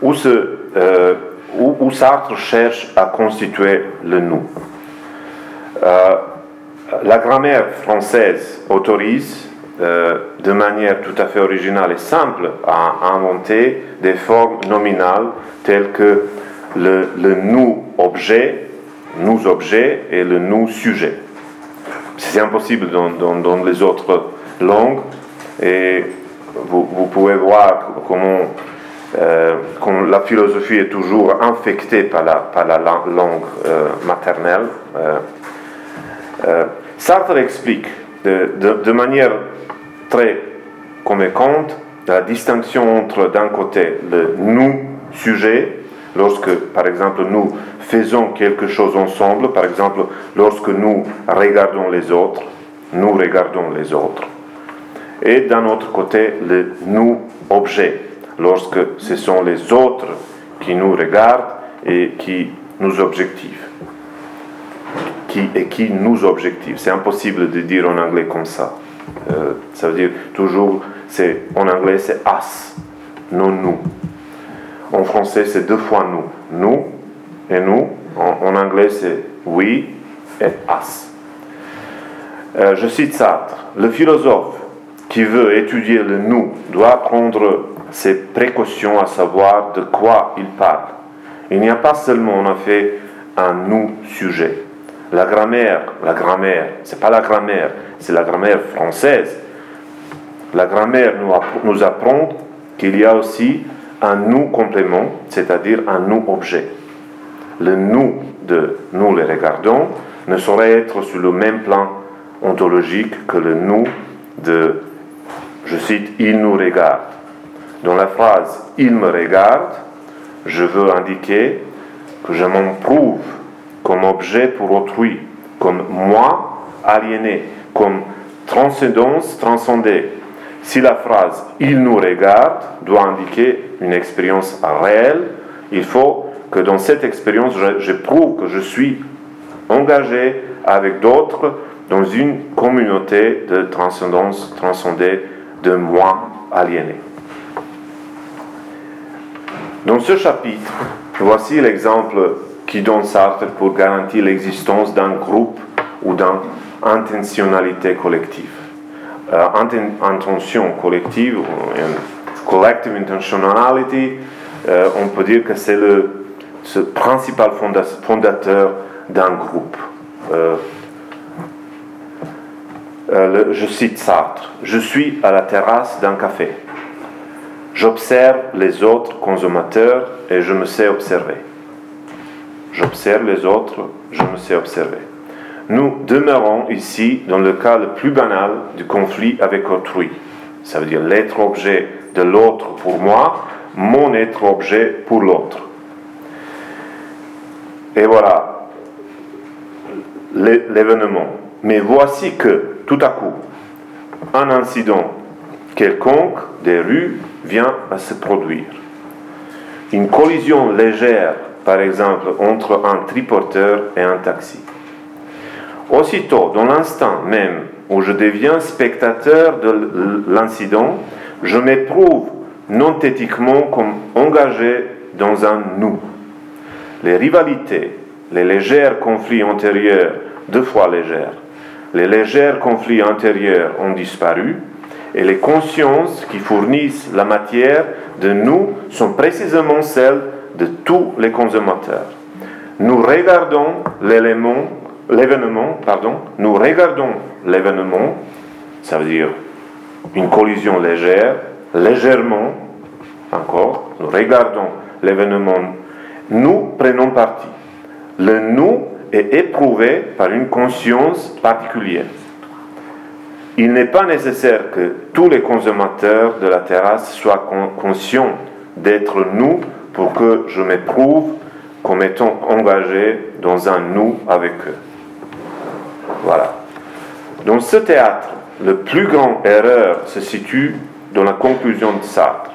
où, ce, euh, où, Sartre cherche à constituer le nous. Euh, la grammaire française autorise euh, de manière tout à fait originale et simple à inventer des formes nominales telles que le, nous objet, nous objet et le nous sujet. C'est impossible dans, les autres langues et vous, pouvez voir comment, euh, la philosophie est toujours infectée par la, par la langue maternelle. Euh, Sartre explique de, manière très convaincante la distinction entre d'un côté le nous sujet, lorsque par exemple nous faisons quelque chose ensemble, par exemple lorsque nous regardons les autres, nous regardons les autres, et d'un autre côté le nous objet, lorsque ce sont les autres qui nous regardent et qui nous objectivent qui, et qui nous objective. C'est impossible de dire en anglais comme ça. Euh, ça veut dire toujours, en anglais c'est us, non nous. En français c'est deux fois nous. Nous et nous. En, anglais c'est we et us. Euh, je cite Sartre. Le philosophe qui veut étudier le nous doit prendre ses précautions à savoir de quoi il parle. Il n'y a pas seulement en effet un nous sujet la grammaire, la grammaire, c'est pas la grammaire, c'est la grammaire française. La grammaire nous apprend qu'il y a aussi un nous complément, c'est-à-dire un nous objet. Le nous de nous les regardons ne saurait être sur le même plan ontologique que le nous de, je cite, il nous regarde. Dans la phrase il me regarde, je veux indiquer que je m'en prouve comme objet pour autrui, comme moi aliéné, comme transcendance transcendée. Si la phrase il nous regarde doit indiquer une expérience réelle, il faut que dans cette expérience, je, prouve que je suis engagé avec d'autres dans une communauté de transcendance transcendée de moi aliéné. Dans ce chapitre, voici l'exemple qui donne Sartre pour garantir l'existence d'un groupe ou d'une intentionnalité collective. Euh, intention collective, collective intentionality, euh, on peut dire que c'est le principal fondateur d'un groupe. Euh, je cite Sartre, je suis à la terrasse d'un café. J'observe les autres consommateurs et je me sais observer. J'observe les autres, je me sais observer. Nous demeurons ici dans le cas le plus banal du conflit avec autrui. Ça veut dire l'être objet de l'autre pour moi, mon être objet pour l'autre. Et voilà l'événement. Mais voici que, tout à coup, un incident quelconque des rues vient à se produire. Une collision légère, par exemple, entre un triporteur et un taxi. Aussitôt, dans l'instant même où je deviens spectateur de l'incident, je m'éprouve non-thétiquement comme engagé dans un nous. Les rivalités, les légers conflits antérieurs, deux fois légers, les légers conflits antérieurs ont disparu et les consciences qui fournissent la matière de nous sont précisément celles de tous les consommateurs. Nous regardons l'élément, l'événement, pardon, nous regardons l'événement, ça veut dire une collision légère, légèrement, encore, nous regardons l'événement, nous prenons parti. Le nous est éprouvé par une conscience particulière. Il n'est pas nécessaire que tous les consommateurs de la terrasse soient conscients d'être nous pour que je m'éprouve comme étant engagé dans un nous avec eux. Voilà. Dans ce théâtre, le plus grand erreur se situe dans la conclusion de Sartre.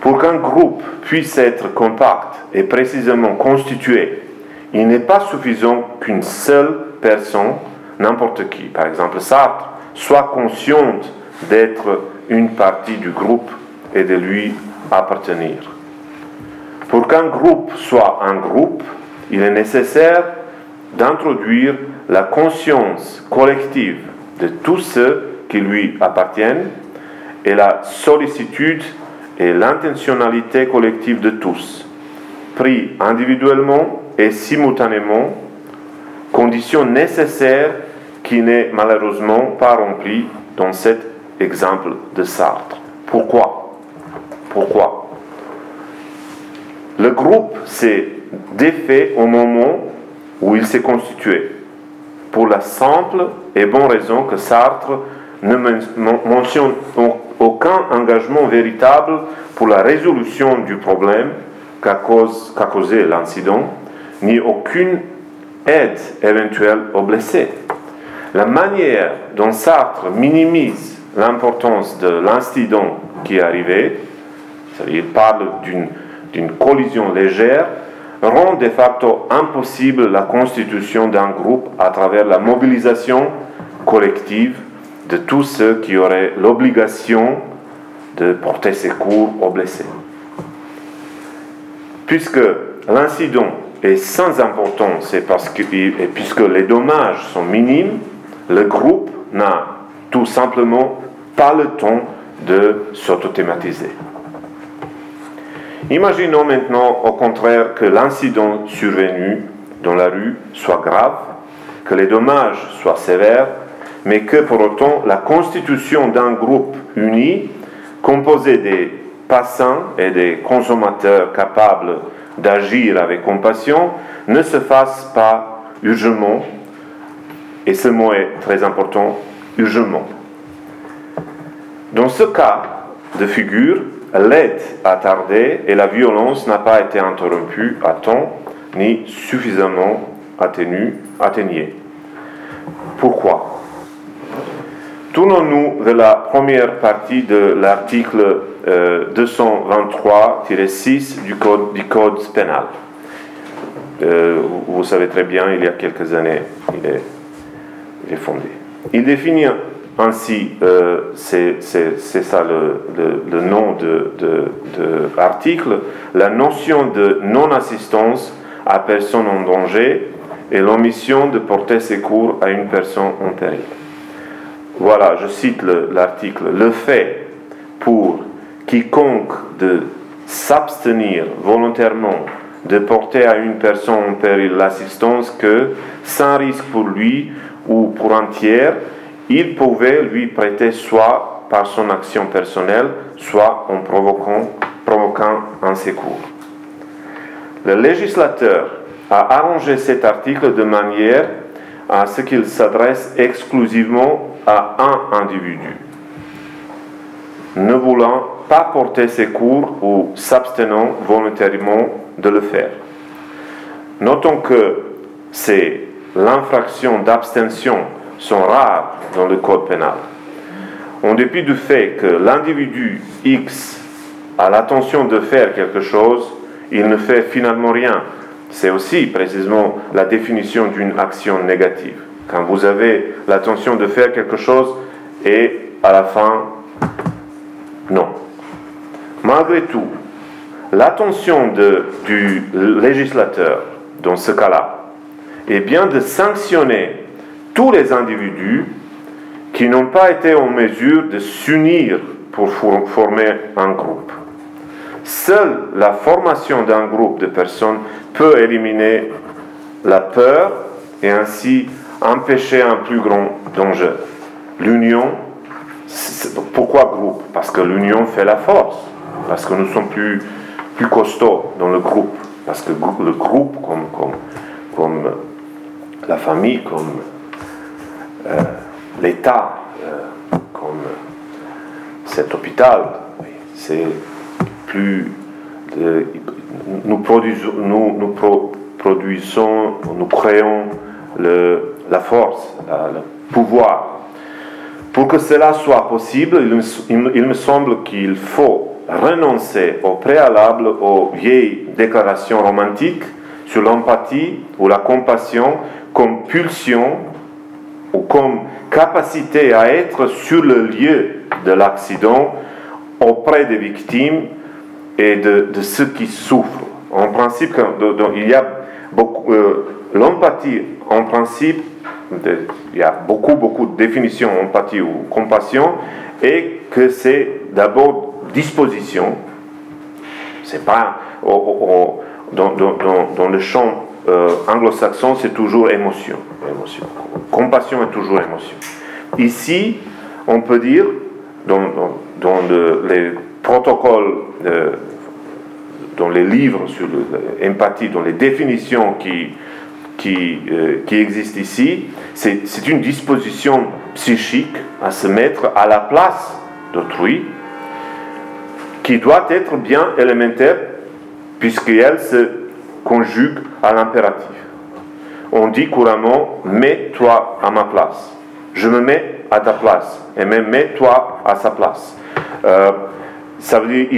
Pour qu'un groupe puisse être compact et précisément constitué, il n'est pas suffisant qu'une seule personne, n'importe qui, par exemple Sartre, soit consciente d'être une partie du groupe et de lui appartenir. Pour qu'un groupe soit un groupe, il est nécessaire d'introduire la conscience collective de tous ceux qui lui appartiennent et la sollicitude et l'intentionnalité collective de tous, pris individuellement et simultanément, condition nécessaire qui n'est malheureusement pas remplie dans cet exemple de Sartre. Pourquoi? Pourquoi? Le groupe s'est défait au moment où il s'est constitué, pour la simple et bonne raison que Sartre ne mentionne aucun engagement véritable pour la résolution du problème qu'a causé l'incident, ni aucune aide éventuelle aux blessés. La manière dont Sartre minimise l'importance de l'incident qui est arrivé, il parle d'une collision légère, rend de facto impossible la constitution d'un groupe à travers la mobilisation collective de tous ceux qui auraient l'obligation de porter secours aux blessés. Puisque l'incident est sans importance et, puisque les dommages sont minimes, le groupe n'a tout simplement pas le temps de s'autothématiser. Imaginons maintenant au contraire que l'incident survenu dans la rue soit grave, que les dommages soient sévères mais que pour autant la constitution d'un groupe uni, composé des passants et des consommateurs capables d'agir avec compassion, ne se fasse pas urgemment, et ce mot est très important, urgemment. Dans ce cas de figure, l'aide a tardé et la violence n'a pas été interrompue à temps ni suffisamment atténuée. Pourquoi? Tournons-nous de la première partie de l'article 223-6 euh, du code, du code pénal. Euh, vous savez très bien, il y a quelques années, il est fondé. Il définit ainsi, euh, c'est ça le, nom de, l'article, la notion de non-assistance à personne en danger et l'omission de porter secours à une personne en péril. Voilà, je cite l'article. Le, fait pour quiconque de s'abstenir volontairement de porter à une personne en péril l'assistance que, sans risque pour lui ou pour un tiers, il pouvait lui prêter soit par son action personnelle, soit en provoquant, un secours. Le législateur a arrangé cet article de manière à ce qu'il s'adresse exclusivement à un individu, ne voulant pas porter secours ou s'abstenant volontairement de le faire. Notons que c'est l'infraction d'abstention sont rares dans le code pénal. En dépit du fait que l'individu X a l'intention de faire quelque chose, il ne fait finalement rien. C'est aussi précisément la définition d'une action négative. Quand vous avez l'intention de faire quelque chose et à la fin, non. Malgré tout, l'attention du législateur dans ce cas-là est bien de sanctionner tous les individus qui n'ont pas été en mesure de s'unir pour former un groupe. Seule la formation d'un groupe de personnes peut éliminer la peur et ainsi empêcher un plus grand danger. L'union, pourquoi groupe? Parce que l'union fait la force, parce que nous sommes plus, plus costauds dans le groupe, parce que le groupe, comme, comme, comme la famille, comme euh, l'État, euh, comme cet hôpital, c'est plus. nous, produisons, nous, produisons, nous créons la force, le pouvoir. Pour que cela soit possible, il, il me semble qu'il faut renoncer au préalable aux vieilles déclarations romantiques sur l'empathie ou la compassion comme pulsion comme capacité à être sur le lieu de l'accident auprès des victimes et de, ceux qui souffrent. En principe, il y a beaucoup, euh, l'empathie, en principe, il y a beaucoup, beaucoup de définitions empathie ou compassion, et que c'est d'abord disposition. C'est pas dans, dans, le champ euh, anglo-saxon, c'est toujours émotion, émotion. Compassion est toujours émotion. Ici, on peut dire, dans, les protocoles, dans les livres sur l'empathie, dans les définitions qui, qui, euh, qui existent ici, c'est une disposition psychique à se mettre à la place d'autrui qui doit être bien élémentaire puisqu'elle se conjugue à l'impératif. On dit couramment mets-toi à ma place. Je me mets à ta place. Et même mets-toi à sa place. Euh, ça veut dire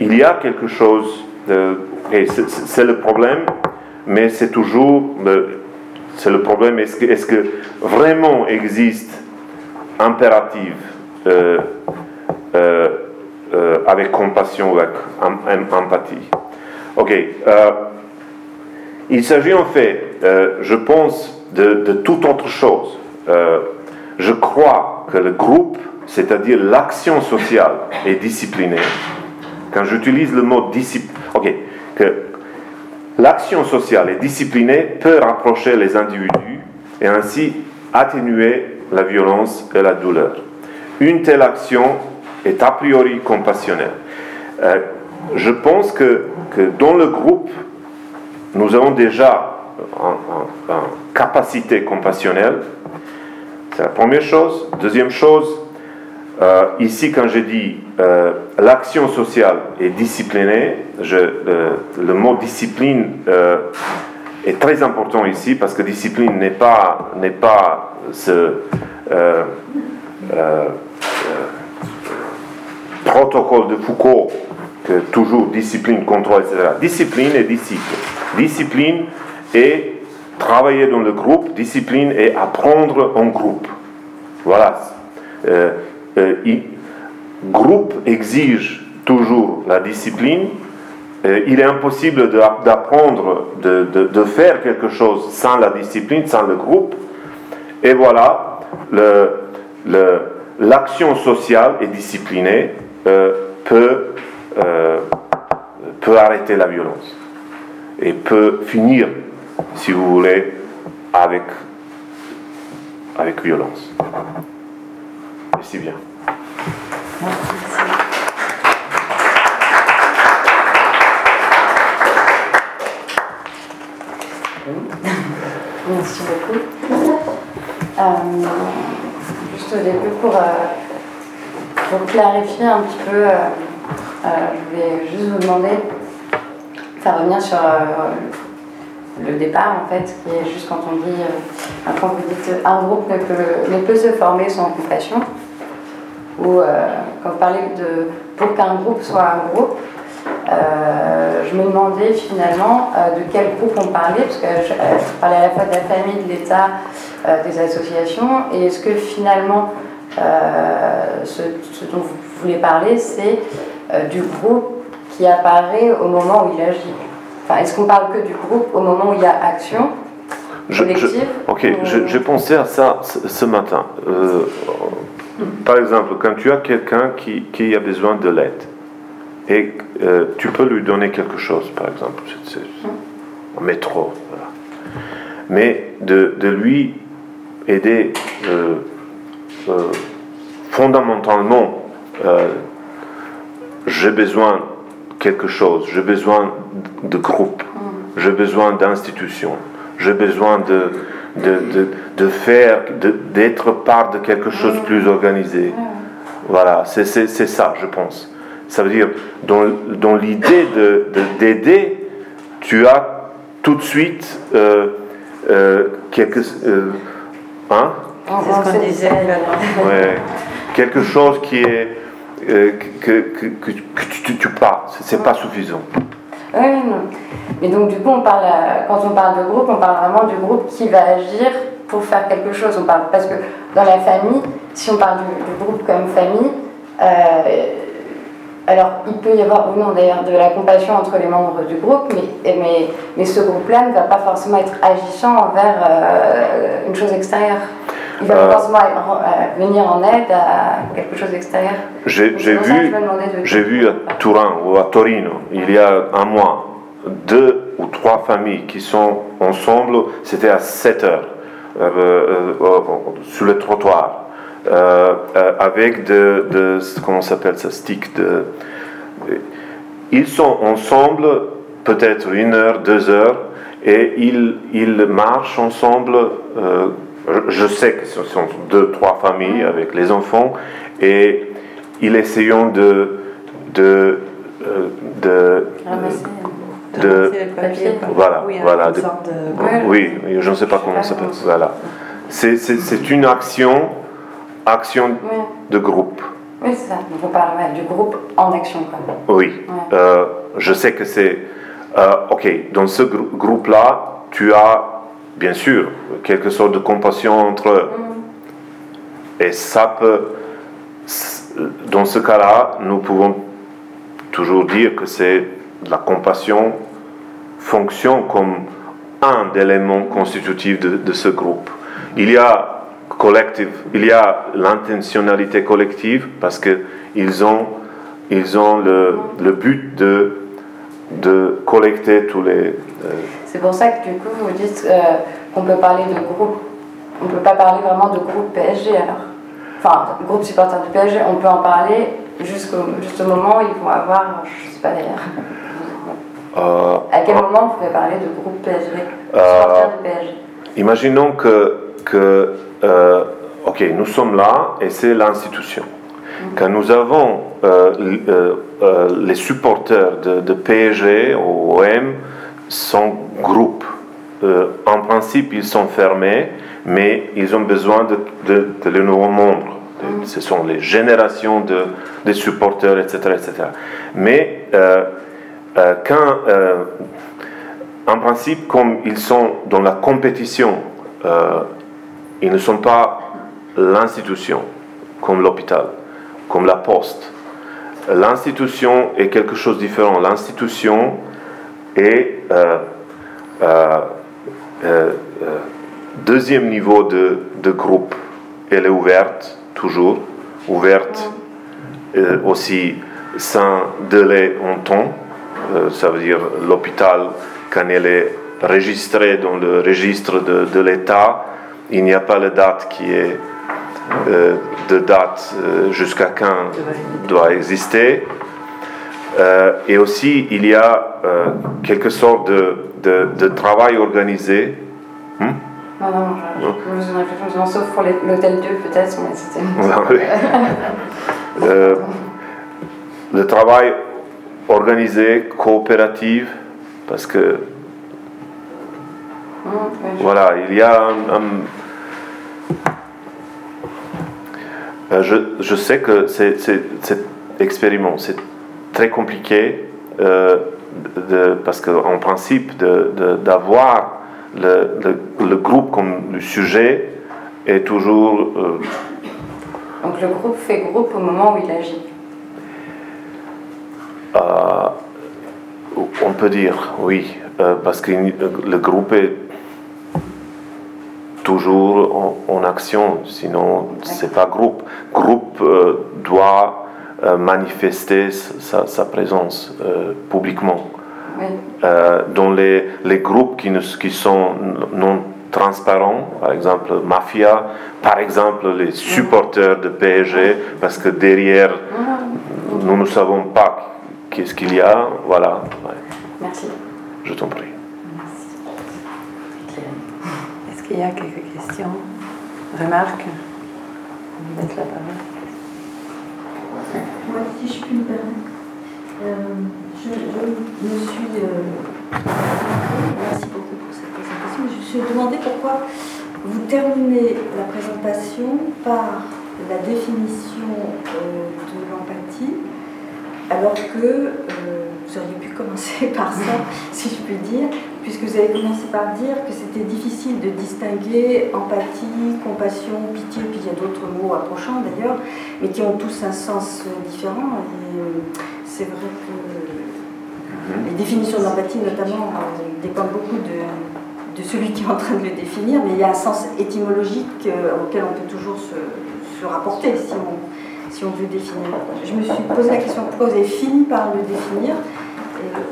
il y a, quelque chose, c'est le problème, mais c'est toujours, c'est le problème, est-ce que, vraiment existe impérative euh, euh, avec compassion, avec empathie? Ok. Euh, il s'agit en fait, euh, je pense, de, de, toute autre chose. Euh, je crois que le groupe, c'est-à-dire l'action sociale, est disciplinée. Quand j'utilise le mot discipline, ok, que l'action sociale est disciplinée peut rapprocher les individus et ainsi atténuer la violence et la douleur. Une telle action est a priori compassionnelle je pense que, dans le groupe, nous avons déjà une capacité compassionnelle. C'est la première chose. Deuxième chose, euh, ici, quand je dis euh, l'action sociale est disciplinée, euh, le mot discipline est très important ici parce que discipline n'est pas, n'est pas ce protocole de Foucault toujours discipline, contrôle, etc. Discipline et disciple. Discipline est travailler dans le groupe, discipline est apprendre en groupe. Voilà. Euh, groupe exige toujours la discipline. il est impossible d'apprendre, de, de, faire quelque chose sans la discipline, sans le groupe. Et voilà, l'action sociale et disciplinée peut, peut arrêter la violence et peut finir, si vous voulez, avec, avec violence. Merci bien. Merci beaucoup. Euh, juste au début, pour, euh, pour clarifier un petit peu, euh, je vais juste vous demander ça revient sur euh, le départ, en fait, qui est juste quand on dit, euh, quand vous dites un groupe ne peut, ne peut se former sans compassion, ou euh, quand vous parlez de pour qu'un groupe soit un groupe, je me demandais finalement de quel groupe on parlait, parce que je, parlais à la fois de la famille, de l'État, des associations, et est-ce que finalement ce, ce, dont vous voulez parler, c'est du groupe qui apparaît au moment où il agit enfin, Est-ce qu'on parle que du groupe au moment où il y a action collective Ok, j'ai pensé à ça ce, matin. Euh, par exemple, quand tu as quelqu'un qui, qui, a besoin de l'aide et euh, tu peux lui donner quelque chose, par exemple, un métro, voilà. mais de, de lui aider euh, fondamentalement, j'ai besoin quelque chose, j'ai besoin de groupe, j'ai besoin d'institutions, j'ai besoin de, de, de, faire, d'être part de quelque chose de plus organisé. Voilà, c'est ça, je pense. Ça veut dire, dans, dans l'idée d'aider, tu as tout de suite euh, euh, quelque, euh, hein? ouais, quelque chose qui est euh, que, que, tu, tu parles. C'est pas suffisant. Oui, non. Mais donc, du coup, on parle, quand on parle de groupe, on parle vraiment du groupe qui va agir pour faire quelque chose. On parle, parce que dans la famille, si on parle du, groupe comme famille, euh, alors il peut y avoir, non d'ailleurs, de la compassion entre les membres du groupe, mais, mais, mais ce groupe-là ne va pas forcément être agissant envers euh, une chose extérieure. Il va euh, forcément euh, venir en aide à quelque chose d'extérieur. J'ai vu, j'ai vu à Turin ou à Torino, il y a un mois, deux ou trois familles qui sont ensemble, c'était à 7 heures, euh, sur le trottoir, avec de, de, comment s'appelle ça, stick de... Ils sont ensemble peut-être une heure, deux heures, et ils, ils marchent ensemble je sais que ce sont deux, trois familles avec les enfants et ils essayons de. de, euh, de, de, voilà, voilà, oui, je ne sais pas comment ça s'appelle. Voilà, c'est une action, action de groupe. Oui, c'est ça. Donc on parle du groupe en action. Oui, euh, je sais que c'est. Euh, ok, dans ce groupe-là, tu as bien sûr, quelque sorte de compassion entre eux. Mm. Et ça peut, dans ce cas-là, nous pouvons toujours dire que c'est la compassion fonctionne comme un élément constitutif de, ce groupe. Il y a collective, il y a l'intentionnalité collective parce que ils ont, ils ont le, le but de, de collecter tous les euh, c'est pour ça que du coup, vous dites euh, qu'on peut parler de groupe. On ne peut pas parler vraiment de groupe PSG alors. Enfin, groupe supporter du PSG, on peut en parler jusqu'au juste moment où ils vont avoir, je ne sais pas d'ailleurs. Euh, à quel moment vous pouvez parler de groupe PSG euh, du PSG Imaginons que, que ok, nous sommes là et c'est l'institution. Quand nous avons les supporters de, de PSG, OM, sont groupes. Euh, en principe, ils sont fermés, mais ils ont besoin de, de, de les nouveaux membres. Mm. Ce sont les générations de, de supporters, etc. etc. Mais euh, euh, quand, en principe, comme ils sont dans la compétition, ils ne sont pas l'institution, comme l'hôpital, comme la poste. L'institution est quelque chose de différent. L'institution est euh, euh, euh, deuxième niveau de, groupe. Elle est ouverte, toujours, ouverte aussi sans délai en temps. ça veut dire l'hôpital, quand elle est enregistrée dans le registre de, l'État, il n'y a pas la date qui est de date euh, jusqu'à quand doit exister. Euh, et aussi, il y a quelque sorte de, de, travail organisé. Hmm? Non, non, sauf pour l'hôtel Dieu peut-être, mais c'était... <laughs> <laughs> le travail organisé, coopératif, parce que... Hum, voilà, il y a un Euh, je, sais que cet expériment, c'est très compliqué euh, parce qu'en principe, d'avoir le, groupe comme le sujet est toujours... Euh, Donc le groupe fait groupe au moment où il agit. On peut dire, oui, parce que le groupe est toujours en, action, sinon c'est pas groupe. Groupe euh, doit euh, manifester sa, présence euh, publiquement. dans les, les groupes qui, qui sont non transparents, par exemple Mafia, par exemple les supporters de PSG, parce que derrière, nous ne savons pas qu'est-ce qu'il y a. Voilà. Merci. Je t'en prie. Il y a quelques questions, remarques On laisse la parole. Moi, si je puis me permettre, euh, je, me suis. Euh, merci beaucoup pour cette présentation. Je me suis demandé pourquoi vous terminez la présentation par la définition euh, de l'empathie, alors que vous auriez pu commencer <laughs> par ça, si je puis dire, puisque vous avez commencé par dire que c'était difficile de distinguer empathie, compassion, pitié, puis il y a d'autres mots approchants d'ailleurs, mais qui ont tous un sens différent. Et euh, c'est vrai que mhm. les définitions de l'empathie, notamment, euh, dépendent beaucoup de, de, celui qui est en train de le définir, mais il y a un sens étymologique euh, auquel on peut toujours se, se rapporter si on si on veut définir. Je me suis posé la question pourquoi vous avez fini par le définir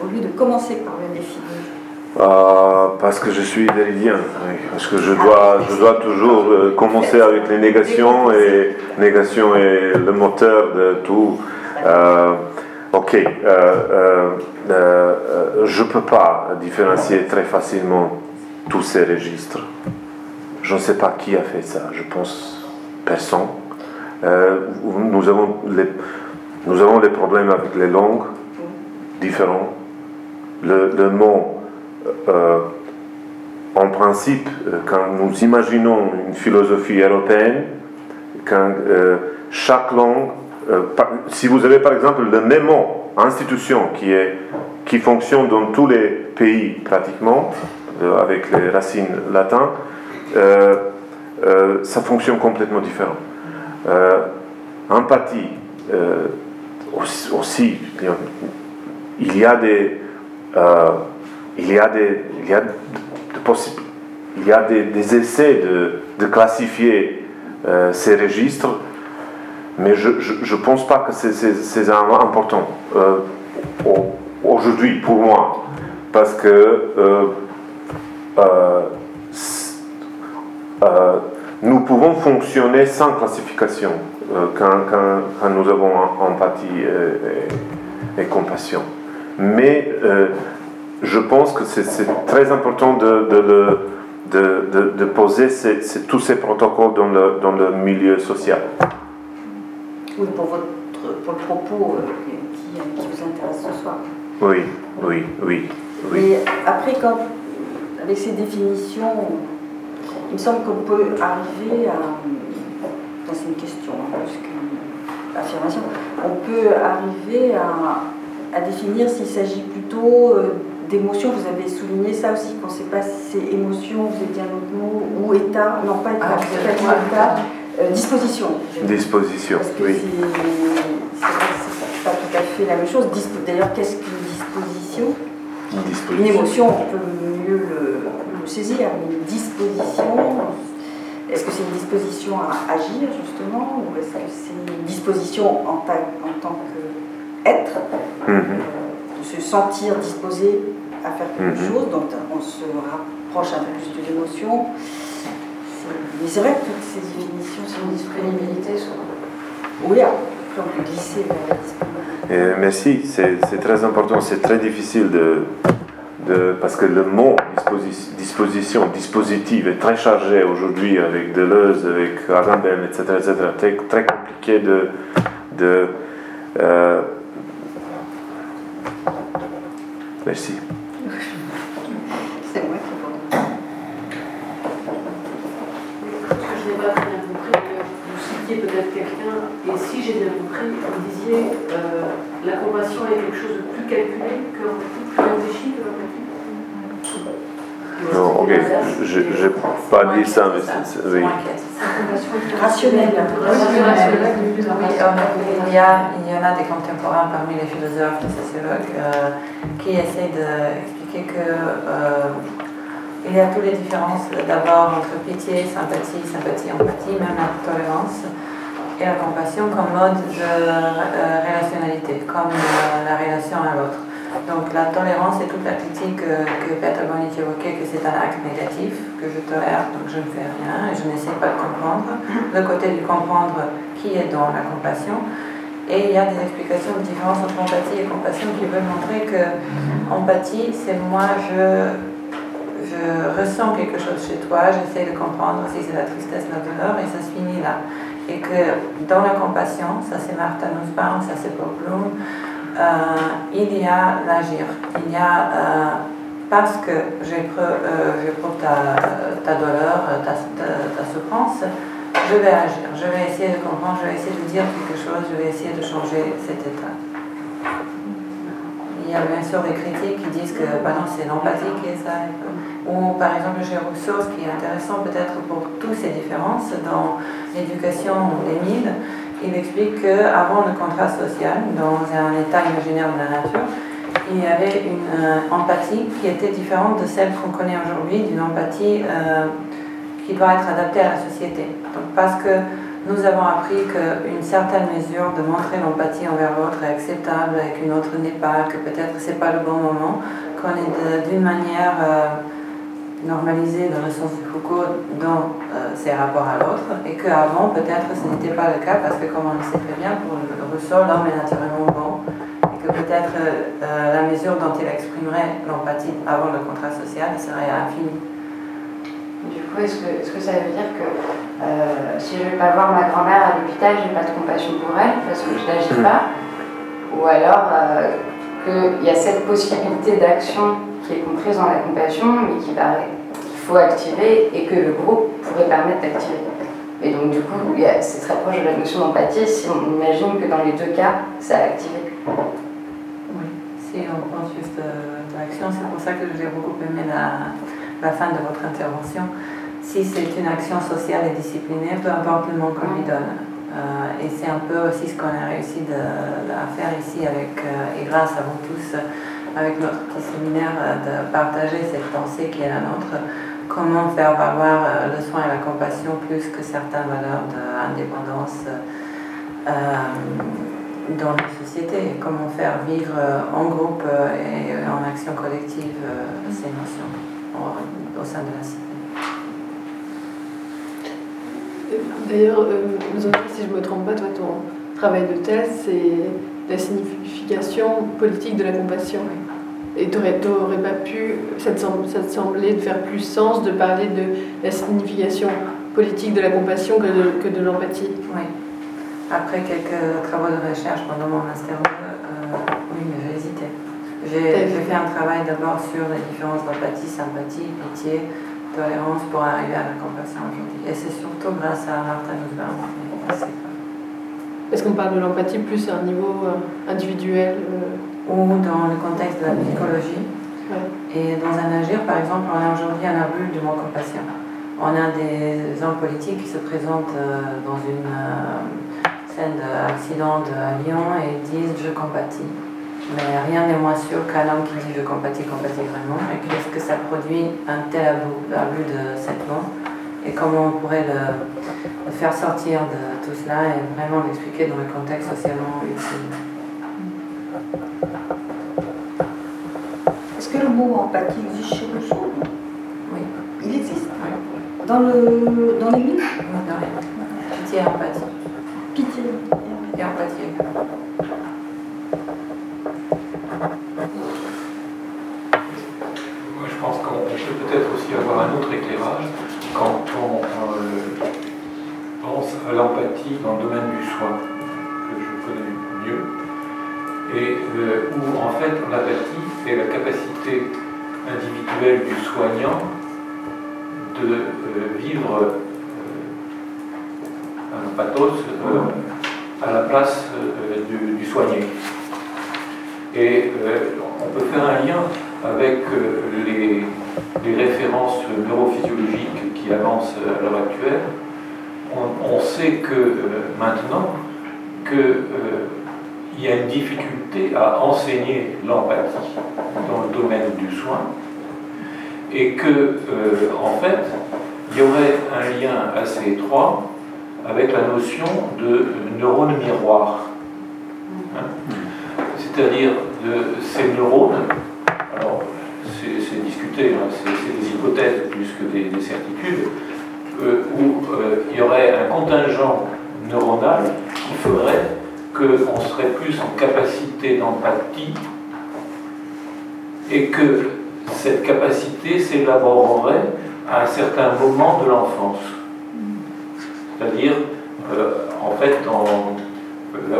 au lieu de commencer par le définir. Euh, parce que je suis déridien, parce que je dois, je dois toujours euh, commencer avec les négations et négation est le moteur de tout. Euh, ok, je ne peux pas différencier très facilement tous ces registres. Je ne sais pas qui a fait ça, je pense personne. Euh, nous, avons les, problèmes avec les langues différentes. Le, mot, euh, en principe, euh, quand nous imaginons une philosophie européenne, quand chaque langue, si vous avez par exemple le même mot, institution, qui, est, qui fonctionne dans tous les pays pratiquement, avec les racines latines, ça fonctionne complètement différent. Euh, empathie, euh, aussi, il y a des, euh, il y a des, il y a, de il y a des, essais de, de classifier ces registres, mais je ne pense pas que c'est important aujourd'hui pour moi, parce que nous pouvons fonctionner sans classification euh, quand, nous avons empathie et, compassion. Mais euh, je pense que c'est très important de, de, poser tous ces protocoles dans le, dans le milieu social. Oui, pour, votre, pour le propos euh, qui, vous intéresse ce soir. Oui, oui, oui. oui. Et après, quand, avec ces définitions, il me semble qu'on peut arriver à. C'est une question hein, plus qu'une affirmation. On peut arriver à, à définir s'il s'agit plutôt euh, d'émotions. Vous avez souligné ça aussi, qu'on ne sait pas si c'est émotion, vous avez dit un autre mot, ou état, non pas état, ah, état Euh, disposition. Disposition, oui. C'est pas tout à fait la même chose. D'ailleurs, qu'est-ce qu'une disposition Une émotion, on peut mieux le, saisir, une disposition, est-ce que c'est une disposition à agir justement, ou est-ce que c'est une disposition en, en tant qu'être, mm -hmm. de se sentir disposé à faire quelque mhm. chose, donc on se rapproche un peu plus de l'émotion? Mais c'est vrai que toutes ces définitions sont disponibilité sont. Oui, on peut glisser vers la disponibilité. merci, c'est très important, c'est très difficile de, de, parce que le mot disposition, dispositif est très chargé aujourd'hui avec Deleuze, avec Arenberg, etc., etc. Très, très compliqué de, de euh, merci. peut-être quelqu'un, et si j'ai bien compris, vous disiez euh, la compassion est quelque chose de plus calculé, que non, ok, je n'ai pas dit ça, mais c'est. Oui. Rationnel. Il y, a, il y en a des contemporains parmi les philosophes, les sociologues, euh, qui essaient d'expliquer que. Euh, il y a toutes les différences d'abord entre pitié, sympathie, sympathie, empathie, même la tolérance et la compassion comme mode de euh, relationnalité, comme euh, la relation à l'autre. Donc la tolérance est toute la critique que, que Peter Bonnet évoquait, que c'est un acte négatif, que je tolère, donc je ne fais rien et je n'essaie pas de comprendre. Le côté du comprendre qui est dans la compassion. Et il y a des explications de différence entre empathie et compassion qui veulent montrer que empathie, c'est moi, je je ressens quelque chose chez toi, j'essaie de comprendre si c'est la tristesse, la douleur, et ça se finit là. Et que dans la compassion, ça c'est Martha Nussbaum, ça c'est Paul Bloom, il y a l'agir. Il y a, euh, parce que j'éprouve euh, ta, ta, douleur, ta, ta, souffrance, je vais agir, je vais essayer de comprendre, je vais essayer de dire quelque chose, je vais essayer de changer cet état. Il y a bien sûr des critiques qui disent que bah c'est l'empathie qui est ça. Ou par exemple chez Rousseau, ce qui est intéressant peut-être pour toutes ces différences dans l'éducation d'Émile, il explique qu'avant le contrat social, dans un état imaginaire de la nature, il y avait une euh, empathie qui était différente de celle qu'on connaît aujourd'hui, d'une empathie euh, qui doit être adaptée à la société. Donc, parce que nous avons appris qu'une certaine mesure de montrer l'empathie envers l'autre est acceptable et qu'une autre n'est pas, que peut-être ce n'est pas le bon moment, qu'on est d'une manière euh, normalisée dans le sens du Foucault dans euh, ses rapports à l'autre et qu'avant peut-être ce n'était pas le cas parce que comme on le sait très bien, pour le Rousseau, l'homme est naturellement bon et que peut-être euh, la mesure dont il exprimerait l'empathie avant le contrat social serait infinie. Du coup, est-ce que, est que, ça veut dire que euh, si je ne vais pas voir ma grand-mère à l'hôpital, je n'ai pas de compassion pour elle parce que je n'agis pas? Ou alors euh, qu'il y a cette possibilité d'action qui est comprise dans la compassion, mais qu'il faut activer et que le groupe pourrait permettre d'activer Et donc, du coup, c'est très proche de la notion d'empathie si on imagine que dans les deux cas, ça a activé. Oui, si on pense juste euh, l'action, c'est pour ça que j'ai beaucoup aimé la la fin de votre intervention, si c'est une action sociale et disciplinée, peu importe le nom qu'on lui donne. Euh, et c'est un peu aussi ce qu'on a réussi à faire ici avec, euh, et grâce à vous tous, avec notre petit séminaire, euh, de partager cette pensée qui est la nôtre, comment faire valoir le soin et la compassion plus que certaines valeurs d'indépendance dans la société, comment faire vivre en groupe et en action collective ces notions au sein de la cité? D'ailleurs, euh, si je ne me trompe pas, toi, ton travail de thèse, c'est la signification politique de la compassion. Et tu n'aurais pas pu, ça te, semblait de faire plus sens de parler de la signification politique de la compassion que de, que de l'empathie Oui. Après quelques travaux de recherche pendant mon master, euh, oui, mais j'ai hésité. J'ai fait un travail d'abord sur les différences d'empathie, sympathie, pitié, tolérance pour arriver à la compassion aujourd'hui. Et c'est surtout grâce à Nussbaum. Est-ce qu'on parle de l'empathie plus à un niveau euh, individuel euh? Ou dans le contexte de la psychologie. Et dans un agir, par exemple, on a aujourd'hui un abus du mot compassion. on a des hommes politiques qui se présentent dans une scène d'accident à Lyon et disent je compatis. Mais rien n'est moins sûr qu'un homme qui dit je compatis, compatis vraiment. Et qu'est-ce que ça produit un tel abus, de cette loi Et comment on pourrait le, faire sortir de tout cela et vraiment l'expliquer dans le contexte socialement utile? Est-ce que le mot empathie existe chez Rousseau Oui. Il existe? Oui. Dans, le, dans les livres? Oui, dans les Pitié et empathie. Pitié et empathie. Je pense qu'on peut peut-être aussi avoir un autre éclairage quand on euh, pense à l'empathie dans le domaine du soin, que je connais mieux, et euh, où en fait l'empathie, c'est la capacité individuelle du soignant de euh, vivre un pathos à la place du, soigné. Et on peut faire un lien avec euh, les, références neurophysiologiques qui avancent à l'heure actuelle, on, sait que euh, maintenant qu'il euh, y a une difficulté à enseigner l'empathie dans le domaine du soin et que en fait il y aurait un lien assez étroit avec la notion de neurone miroir. Hein? C'est-à-dire de ces neurones c'est discuté, hein. c'est des hypothèses plus que des, certitudes, euh, où euh, il y aurait un contingent neuronal qui ferait qu'on serait plus en capacité d'empathie et que cette capacité s'élaborerait à un certain moment de l'enfance. C'est-à-dire, euh, en fait,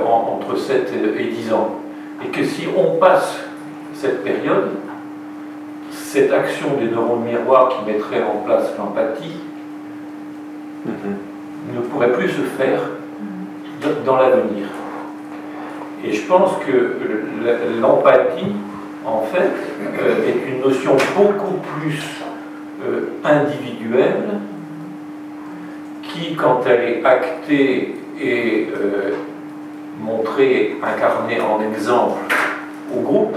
entre 7 et 10 ans. Et que si on passe cette période, cette action des neurones miroirs qui mettrait en place l'empathie mhm. ne pourrait plus se faire dans l'avenir. Et je pense que l'empathie, en fait, euh, est une notion beaucoup plus euh, individuelle qui, quand elle est actée et montrée, incarnée en exemple au groupe,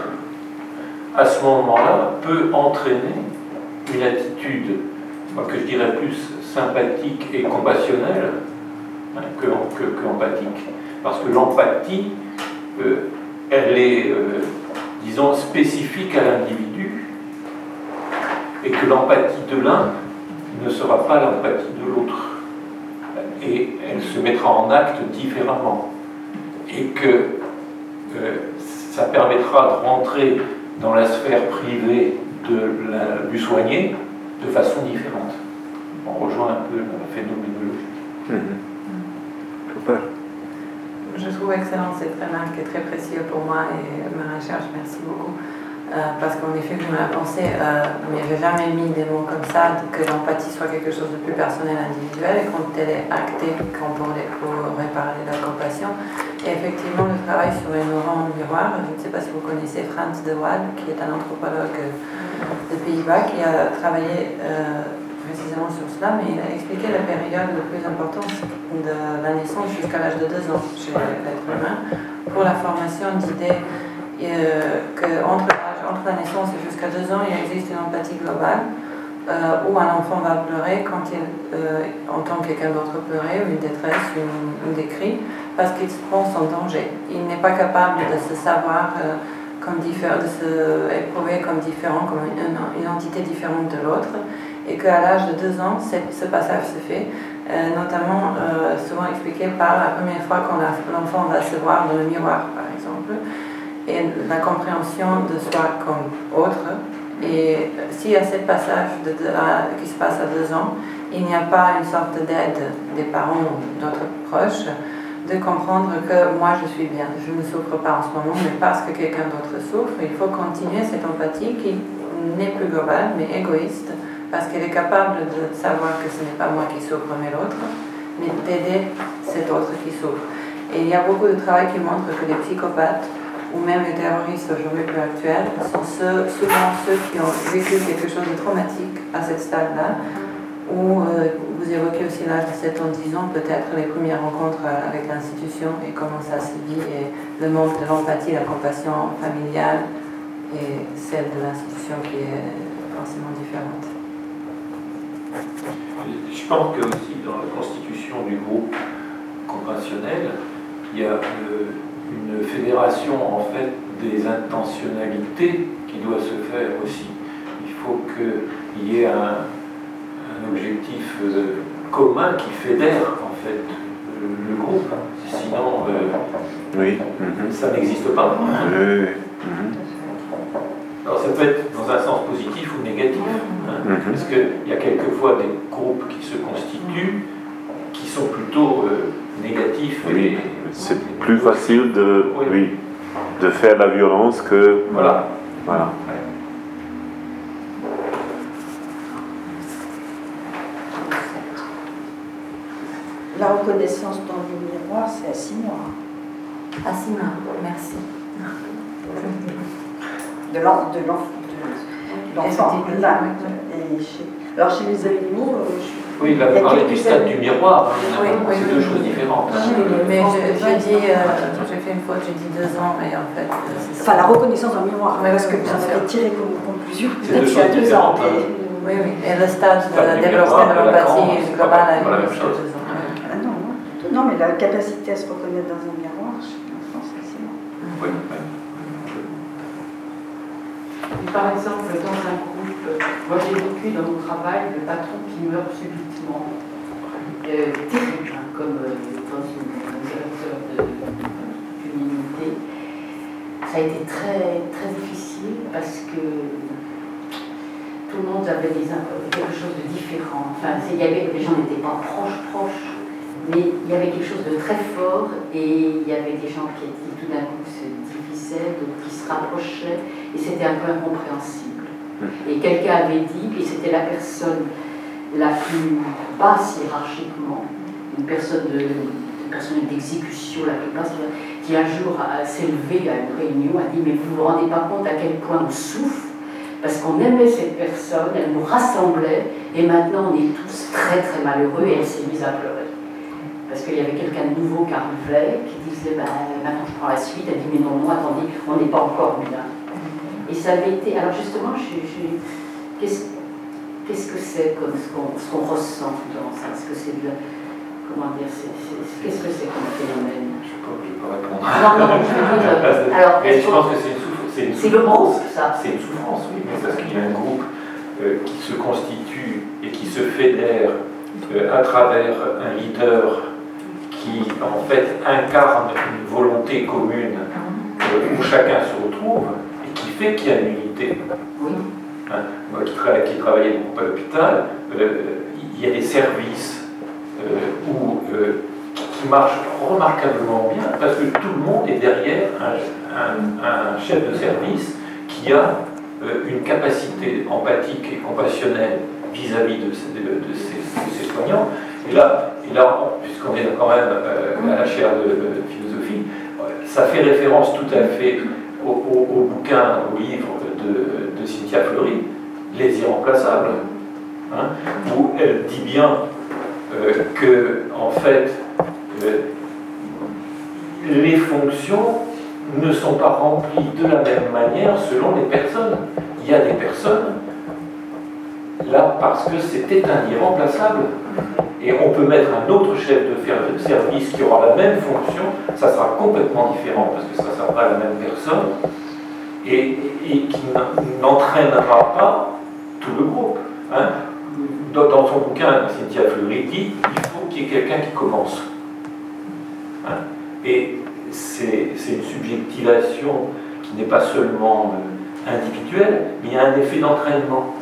à ce moment-là, peut entraîner une attitude, que je dirais plus sympathique et compassionnelle hein, que, que. Parce que l'empathie, euh, elle est, euh, disons, spécifique à l'individu, et que l'empathie de l'un ne sera pas l'empathie de l'autre. Et elle se mettra en acte différemment. Et que euh, ça permettra de rentrer dans la sphère privée de du soigné de façon différente. On rejoint un peu la phénoménologie. Mmh. Je trouve excellent cette remarque qui est très précieux pour moi et ma recherche. Merci beaucoup. Euh, parce qu'en effet, je me l'ai pensé, euh, mais je n'ai jamais mis des mots comme ça, que l'empathie soit quelque chose de plus personnel, individuel, et quand elle est actée, quand on pourrait parler de la compassion. Et effectivement, le travail sur les neurones miroirs, je ne sais pas si vous connaissez Frans de Waal, qui est un anthropologue des Pays-Bas, qui a travaillé euh, précisément sur cela, mais il a expliqué la période de plus importante de la naissance jusqu'à l'âge de deux ans chez l'être humain, pour la formation d'idées qu'entre entre la naissance et jusqu'à deux ans, il existe une empathie globale euh, où un enfant va pleurer quand il euh, entend quelqu'un d'autre pleurer, ou une détresse, une, une des cris, parce qu'il se pense en danger. Il n'est pas capable de se savoir euh, comme différent, de se éprouver comme différent, comme une, une entité différente de l'autre, et qu'à l'âge de deux ans, ce passage se fait, notamment souvent expliqué par la première fois quand l'enfant va se voir dans le miroir, par exemple la compréhension de soi comme autre. Et y a ce passage qui se passe à deux ans, il n'y a pas une sorte d'aide des parents ou d'autres proches de comprendre que moi je suis bien, je ne souffre pas en ce moment, mais parce que quelqu'un d'autre souffre, il faut continuer cette empathie qui n'est plus globale mais égoïste, parce qu'elle est capable de savoir que ce n'est pas moi qui souffre mais l'autre, mais d'aider cet autre qui souffre. Et il y a beaucoup de travail qui montre que les psychopathes ou même les terroristes aujourd'hui plus actuels, sont souvent ceux qui ont vécu quelque chose de traumatique à ce stade-là, Ou vous évoquez aussi l'âge de 7 ans, 10 ans, peut-être les premières rencontres avec l'institution et comment ça se vit, et le manque de l'empathie, la compassion familiale et celle de l'institution qui est forcément différente. Je pense que aussi dans la constitution du groupe compassionnel, il y a une fédération en fait des intentionnalités qui doit se faire aussi. Il faut qu'il y ait un, objectif euh, commun qui fédère en fait le, groupe. Sinon, euh, oui. Mhm. ça n'existe pas. Oui. Mhm. Alors ça peut être dans un sens positif ou négatif, hein, mhm. parce qu'il y a quelquefois des groupes qui se constituent qui sont plutôt euh, négatifs. Oui, c'est plus facile de, oui. de faire la violence que... Voilà. voilà. La reconnaissance dans le miroir, c'est à six mois. À six mois, merci. De l'enfant. Là. Alors chez les animaux, euh, je... Oui, il va parler du stade du miroir. Oui, oui, c'est deux choses différentes. mais je, dis, euh, j'ai fait une faute, j'ai dit deux ans, mais en fait. Euh, enfin, la reconnaissance dans le miroir, parce que vous en avez tiré comme conclusion. Peut-être qu'il y a deux ans. Oui, oui. Et le stade de développement de l'empathie globale a eu deux ans. Non, mais la capacité à se reconnaître dans un miroir, chez l'enfant, c'est assez Oui, par exemple, dans un groupe, moi j'ai vécu dans mon travail le patron qui meurt subitement. Euh, terrible, hein, comme euh, dans une, directeur d'une unité. Ça a été très, très difficile parce que tout le monde avait quelque chose de différent. Enfin, il y avait, les gens n'étaient pas proches, proches mais il y avait quelque chose de très fort et il y avait des gens qui, tout d'un coup se divisaient, d'autres qui se rapprochaient et c'était un peu incompréhensible. Et quelqu'un avait dit, et c'était la personne la plus basse hiérarchiquement, une personne de, personnel d'exécution la plus basse, qui un jour s'est levé à une réunion, a dit Mais vous ne vous rendez pas compte à quel point on souffre parce qu'on aimait cette personne, elle nous rassemblait, et maintenant on est tous très très malheureux, et elle s'est mise à pleurer parce qu'il y avait quelqu'un de nouveau qui arrivait, qui disait bah, maintenant je prends la suite. Elle dit mais non, moi attendez, on n'est pas encore bien. Et ça avait été. Alors justement, qu'est-ce que c'est comme ce qu'on ressent dans ça? Est-ce que c'est de. Comment dire Qu'est-ce que c'est comme phénomène? Je ne peux pas répondre. Non, non, je veux. <laughs> Alors, mais je pense que c'est une, souffrance. C'est le groupe, ça. C'est une souffrance, oui, parce qu'il y a un groupe euh, qui se constitue et qui se fédère euh, à travers un leader qui en fait incarne une volonté commune euh, où chacun se retrouve fait qu'il y a une unité. Hein, moi qui, qui, travaillais beaucoup à l'hôpital, euh, il y a des services euh, où, qui marchent remarquablement bien parce que tout le monde est derrière un, chef de service qui a une capacité empathique et compassionnelle vis-à-vis de, de, ses, soignants. Et là, et là puisqu'on est quand même euh, à la chaire de, philosophie, ça fait référence tout à fait au, bouquin, au livre de, Cynthia Fleury, Les Irremplaçables, hein, où elle dit bien euh, que, en fait, euh, les fonctions ne sont pas remplies de la même manière selon les personnes. Il y a des personnes là parce que c'était un irremplaçable. Et on peut mettre un autre chef de service qui aura la même fonction, ça sera complètement différent parce que ça sera la même personne et, qui n'entraînera pas tout le groupe. Hein. Dans, son bouquin, Cynthia Fleury dit il faut qu'il y ait quelqu'un qui commence. Hein. Et c'est une subjectivation qui n'est pas seulement euh, individuelle, mais il y a un effet d'entraînement.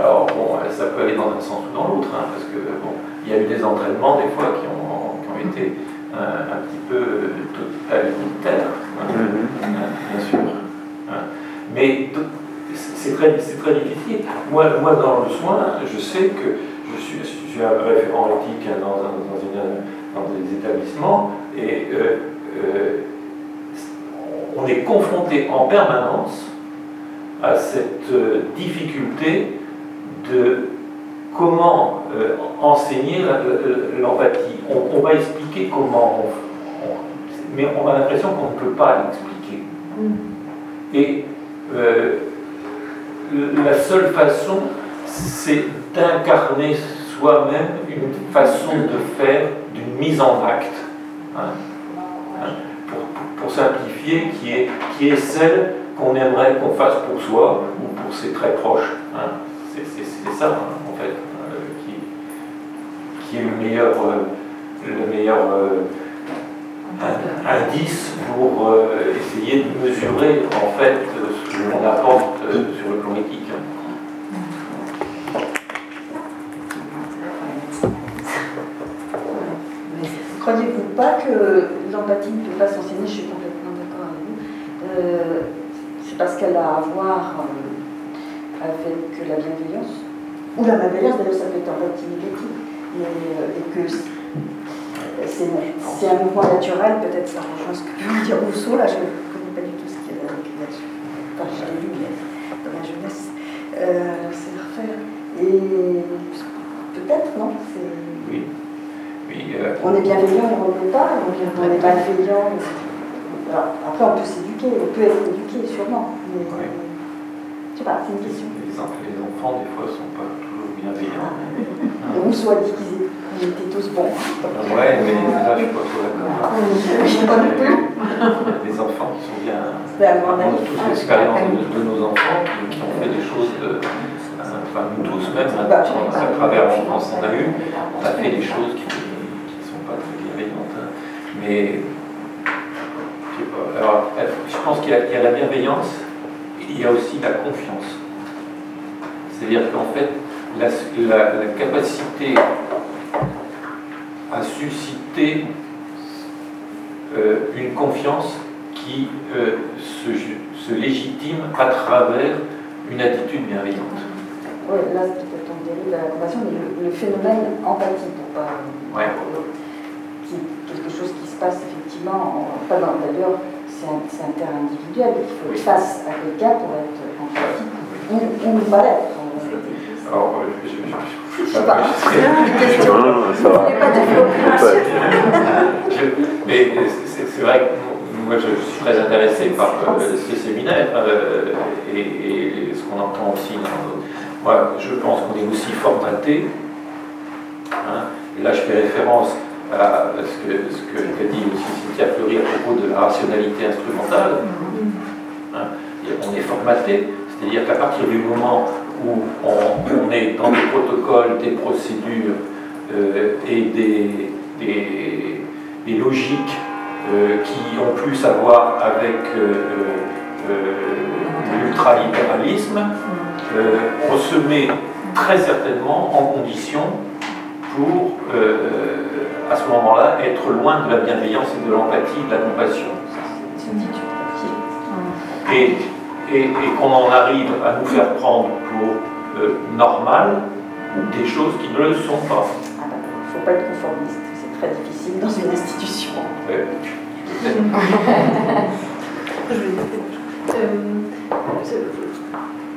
Alors, bon, ça peut aller dans un sens ou dans l'autre, hein, parce que, bon, il y a eu des entraînements, des fois, qui ont, été un, petit peu totalitaires, hein, hein, bien sûr. Mais c'est très, très difficile. Moi, moi, dans le soin, je sais que je suis, je suis un référent éthique dans, dans, des établissements, et euh, euh, on est confronté en permanence à cette euh, difficulté de comment enseigner l'empathie. On, va expliquer comment, mais on a l'impression qu'on ne peut pas l'expliquer. Mm. Et la seule façon, c'est d'incarner soi-même une façon de faire d'une mise en acte, hein, hein, pour, simplifier, qui est, qui est celle qu'on aimerait qu'on fasse pour soi ou pour ses très proches. Hein. Ça, en fait, euh, qui, qui, est le meilleur, euh, le meilleur euh, indice pour essayer de mesurer, en fait, ce que l'on apporte sur le plan éthique. Croyez-vous pas que l'empathie ne peut pas s'enseigner? Je suis complètement d'accord avec vous. Euh, c'est parce qu'elle a à voir euh, avec la bienveillance, ou la malveillance, d'ailleurs ça peut être empathie négative, euh, et que c'est un mouvement naturel, peut-être ça rejoint ce que veut dire Rousseau, là je ne connais pas du tout ce qu'il y a là-dessus. Enfin, je l'ai lu dans ma jeunesse. c'est à refaire. Et peut-être, non Oui. Euh, on est bienveillant, on ne l'est pas, on est malveillant. après, on peut s'éduquer, on peut être éduqué, sûrement. Mais, oui. Je sais pas, c'est une question. Les, enfants, des fois, ne sont pas Ah. Et soit dit qu'ils étaient tous bons. Ouais, mais là, je ne suis pas trop d'accord. Je pas du tout. Les enfants qui sont bien. On a tous l'expérience de, nos enfants qui, ont fait des choses de enfin nous tous même, bah, à travers l'enfance on a eu, on a fait des choses qui mais alors, je pense qu'il y, a la bienveillance, il y a aussi la confiance. C'est-à-dire qu'en fait, la, capacité à susciter euh, une confiance qui euh, se, légitime à travers une attitude bienveillante. Oui, là, peut-être on dérive de la compassion, mais le, phénomène empathique, pour pas. Ouais quelque chose qui se passe effectivement, pas d'ailleurs, c'est un, terrain individuel, il faut être face à quelqu'un pour être empathique, ou, ou pas l'être. Alors, je, je, je, je sais pas. mais c'est vrai que moi, je suis très intéressé par euh, ce séminaire euh, et, et, ce qu'on entend aussi. Moi, je pense qu'on est aussi formaté. Hein, et là, je fais référence à ce que, ce que qu'a dit aussi Cynthia Fleury à propos de la rationalité instrumentale. Hein, on est formaté, c'est-à-dire qu'à partir du moment où on, est dans des protocoles, des procédures euh, et des, des, logiques euh, qui ont plus à voir avec euh, l'ultralibéralisme, on se met très certainement en condition pour à ce moment-là, être loin de la bienveillance et de l'empathie, de la compassion. Et, et, et qu'on en arrive à nous faire prendre pour euh, normal des choses qui ne le sont pas. Il ne faut pas être conformiste, c'est très difficile dans une institution.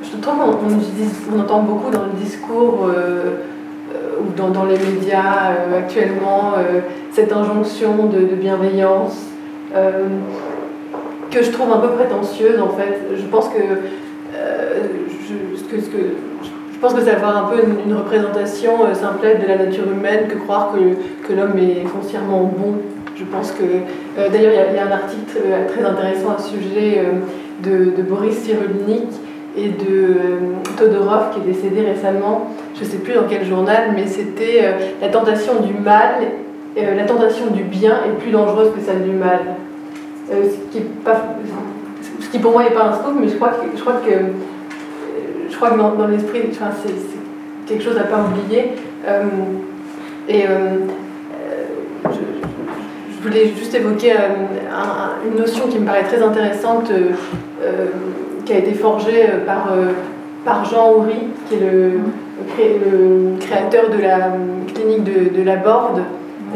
je trouve qu'on on, entend beaucoup dans le discours euh, euh, ou dans, les médias euh, actuellement, euh, cette injonction de, bienveillance que je trouve un peu prétentieuse en fait. Je pense que, je, que, je pense ça va un peu une, représentation simplette de la nature humaine que croire que, que l'homme est foncièrement bon. Je pense que, d'ailleurs, il y, a un article très intéressant à ce sujet de, de Boris Cyrulnik et de Todorov qui est décédé récemment, je ne sais plus dans quel journal, mais c'était euh, la tentation du mal, euh, la tentation du bien est plus dangereuse que celle du mal. Euh, ce, qui est pas, ce qui pour moi n'est pas un scoop, mais je crois que, je crois que, je crois que dans, l'esprit, enfin, c'est quelque chose à ne pas oublier. et je, voulais juste évoquer une notion qui me paraît très intéressante qui a été forgée par par Jean Houry, qui est le, le, créateur de la clinique de, la Borde,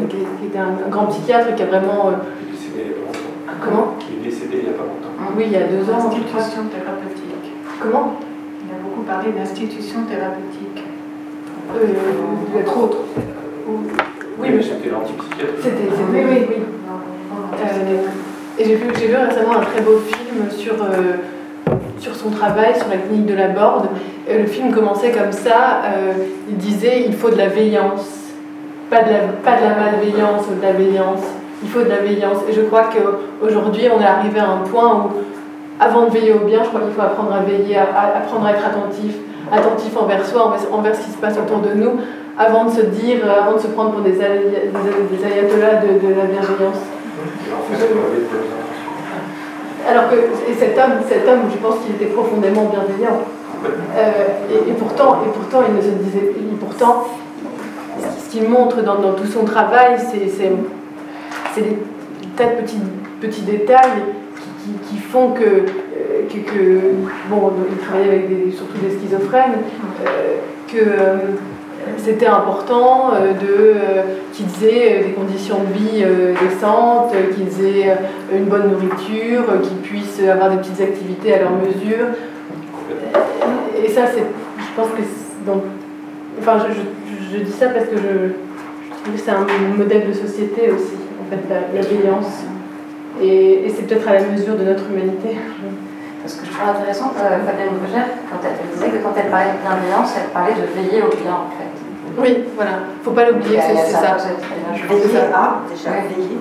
qui, était un, grand psychiatre qui a vraiment. Il est décédé il n'y a pas longtemps. Comment Il est décédé il n'y a pas longtemps. Oui, il y a deux ans. Institution thérapeutique. Comment Il a beaucoup parlé d'institution thérapeutique. Euh, il y a trop autre. Oui, mais c'était l'antipsychiatrie. C'était, oui, oui, oui. Euh, et j'ai vu, j'ai vu récemment un très beau film sur, euh, sur son travail, sur la clinique de la Borde. Et le film commençait comme ça. euh, il disait il faut de la veillance. Pas de la, pas de la malveillance ou de la veillance. Il faut de la veillance. Et je crois qu'aujourd'hui, on est arrivé à un point où, avant de veiller au bien, je crois qu'il faut apprendre à veiller, apprendre à être attentif. Attentif envers soi, envers, ce qui se passe autour de nous, avant de se dire, euh, avant de se prendre pour des, ayatollahs de, la bienveillance. Alors que et cet homme, cet homme, je pense qu'il était profondément bienveillant. Euh, et, pourtant, et pourtant, et pourtant, ce qu'il montre dans tout son travail, c'est c'est- des tas de petits, petits détails qui, font que, euh, que, que- bon, avec des, surtout des schizophrènes, euh, que euh, c'était important euh, de qu'ils aient des conditions de vie décentes, qu'ils aient une bonne nourriture, qu'ils puissent avoir des petites activités à leur mesure. Et ça, c'est, je pense que donc, enfin, je, je- dis ça parce que je, je trouve que c'est un modèle de société aussi, fait, la, la veillance. Et, et c'est peut-être à la mesure de notre humanité. Ce que je trouve intéressant, euh, Fabienne Brugère, quand elle, elle disait que quand elle parlait de bienveillance, elle parlait de veiller au bien en fait. Oui, voilà, faut pas l'oublier, Il a- il y a c'est ça. Veiller à, déjà, Ouais. veiller.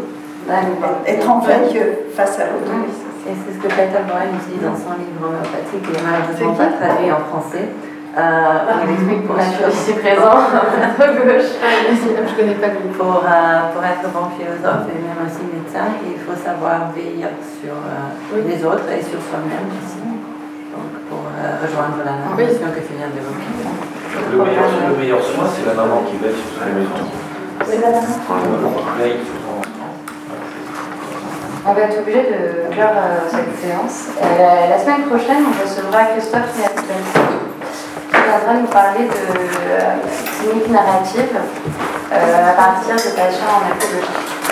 Ouais, mais- Être en veille face à l'autre. Oui, Et c'est ce que Peter Boyle utilise dans son livre homéopathique, qui est malheureusement pas traduit en français. Euh, explique pour être ici présent à gauche. Ah, je connais pas. Pour, euh, pour être bon philosophe et même aussi médecin, il faut savoir veiller sur euh, Oui. les autres et sur soi-même aussi. Donc pour euh, rejoindre la Oui. notion que tu viens d'évoquer. Le meilleur, le meilleur soin, c'est la maman qui veille sur son enfant. C'est la maman. Qui veille sur son enfant. On va être obligé de clore euh, cette séance. Euh, la semaine prochaine, on recevra Christophe Niatlensky qui viendra nous parler de euh, clinique narrative euh, à partir de patients en écologie.